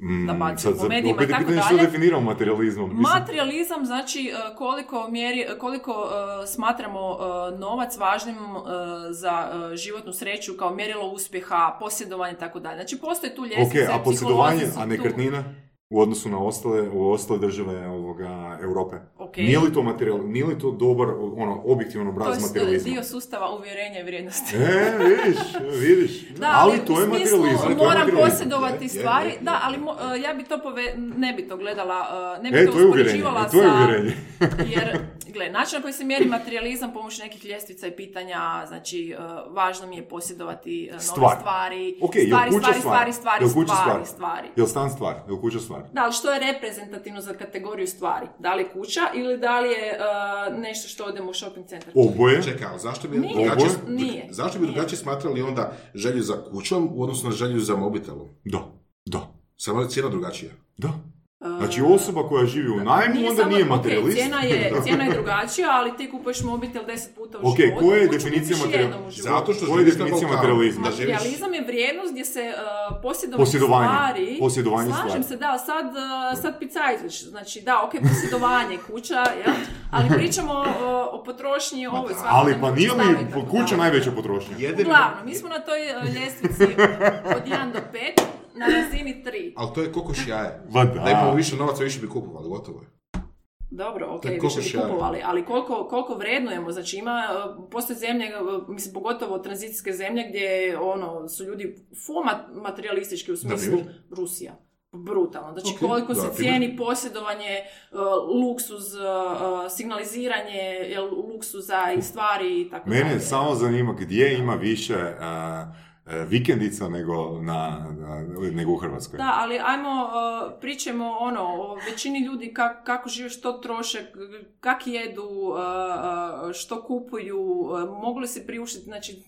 Mm, nabacuje sad, po medijima i tako dalje. definiramo materializmom. Materializam znači uh, koliko, mjeri, koliko uh, smatramo uh, novac važnim uh, za uh, životnu sreću kao mjerilo uspjeha, posjedovanje i tako dalje. Znači postoje tu Ok, ljestvice, a posjedovanje, a tu. nekretnina u odnosu na ostale, u ostale države ovoga, Europe. Ok. Nije li to materijal, nije li to dobar, ono, objektivan To obraz je materializma? dio sustava uvjerenja i vrijednosti. E, vidiš, vidiš. Da, ali, ali, to je u smislu materializam. to je moram posjedovati Je, je, stvari. je, je. Da, ali mo- uh, ja bi to pove... ne bi to gledala, uh, ne bi E, to to je uvjerenje, uspoređivala e, to je sa... uvjerenje. Jer, gle, način na koji se mjeri materializam pomoću nekih ljestvica i pitanja, znači, uh, važno mi je posjedovati uh, nove Stvar. stvari, stvari, kuća stvari, stvar? stvari, stvari, kuća stvari, stvar? stvari. Jel stan stvar? Jel kuća stvar? Da, ali što je reprezentativno za kategoriju stvari? Da li je kuća ili da li je uh, nešto što odemo u shopping centar? Oboje. Čekaj, ali zašto bi Nije. drugačije, Oboje? Nije. zašto bi Nije. drugačije smatrali onda želju za kućom u odnosu na želju za mobitelom? Da, da, Samo je cijena drugačija. da. Znači osoba koja živi u najmu, Nije onda samo- nije ok, materijalist. cijena, je, cijena je drugačija, ali ti kupuješ mobitel 10 puta u Ok, životu. koja je definicija životu. Zato što Koja je definicija materializma? Da živiš- Materijalizam je vrijednost gdje se uh, posjedovanje Posjedovanje. stvari... Posjedovanje Slažem stvari. se, da, sad, uh, sad picajzliš. Znači, da, ok, posjedovanje kuća, jel? Ali pričamo uh, o potrošnji ovoj svakoj. Ali pa nije li kuća najveća potrošnja? Uglavnom, mi smo na toj uh, ljestvici od 1 do 5 na razini 3. Ali to je kokoš jaje. Ma da. Da imamo više novaca, više bi kupovali, gotovo je. Dobro, ok, više bi kupovali, ali koliko, koliko vrednujemo, znači ima, uh, postoje zemlje, uh, mislim, pogotovo tranzicijske zemlje gdje ono, su ljudi fu ma- materialistički u smislu? Rusija. Brutalno. Znači Ok, koliko da, se primjer. cijeni posjedovanje, uh, luksuz, signaliziranje jel, luksuza i stvari i tako Mene dalje. samo zanima gdje ima više vikendica nego, na, na- nego u Hrvatskoj. Da, ali ajmo, uh, pričamo ono, o većini ljudi kak- kako žive, što troše, kak jedu, uh, uh, što kupuju, uh, mogu li se priuštiti, znači...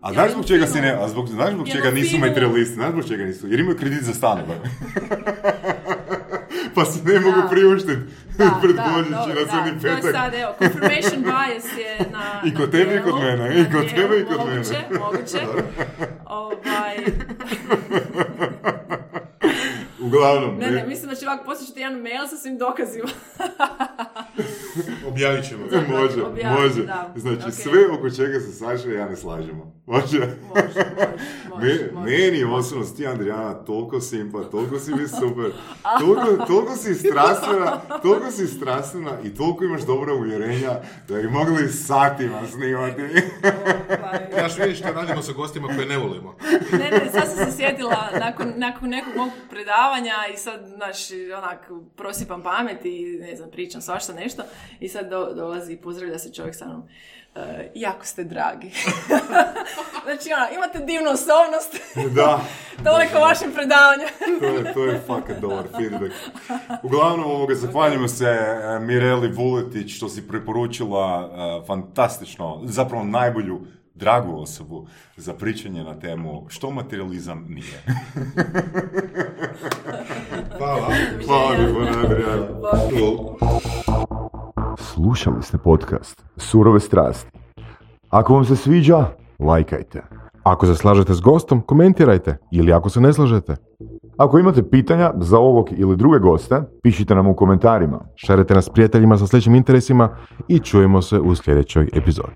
A znaš zbog čega se ne, a zbog, znaš zbog čega nisu materialisti, znaš zbog čega nisu, jer imaju kredit za stanove. pa se ne mogu Da. priuštiti Da, pred Božić i na crni da, To je petak. sad, evo, confirmation bias je na I kod tebe i kod mene, i kod tebe i kod moguće, mene. Moguće, Ovaj, Uglavnom, ne, ne, mislim da će ovako poslije jedan mail sa svim dokazima. Objavit ćemo. može, Objaviti, može. da. Znači, Ok. sve oko čega se Saša i ja ne slažemo. Može? Može, može, Me- može. meni osobno si ti, Andrijana, toliko simpa, toliko si mi super, toliko, toliko si strastvena, toliko si strastvena i toliko imaš dobra uvjerenja da bi mogli satima snimati. Ovaj, Znaš, vidiš što radimo sa gostima koje ne volimo. Ne, ne, sad sam se sjetila nakon, nakon nekog mog predavanja i sad, znaš, onak, prosipam pamet i ne znam, pričam svašta nešto i sad do, dolazi i pozdravlja se čovjek sa mnom. "E, jako ste dragi. znači, ona, imate divnu osobnost. da, Toliko vašem predavanju. to je, to je fakat dobar feedback. Uglavnom, ovoga, zahvaljujemo se e, Mireli Vuletić što si preporučila e, fantastično, zapravo najbolju dragu osobu za pričanje na temu što materializam nije. Hvala. Hvala. Slušali ste podcast Surove strasti. Ako vam se sviđa, lajkajte. Ako se slažete s gostom, komentirajte. Ili ako se ne slažete, Ako imate pitanja za ovog ili druge goste, pišite nam u komentarima. šarite nas prijateljima sa sličnim interesima i čujemo se u sljedećoj epizodi.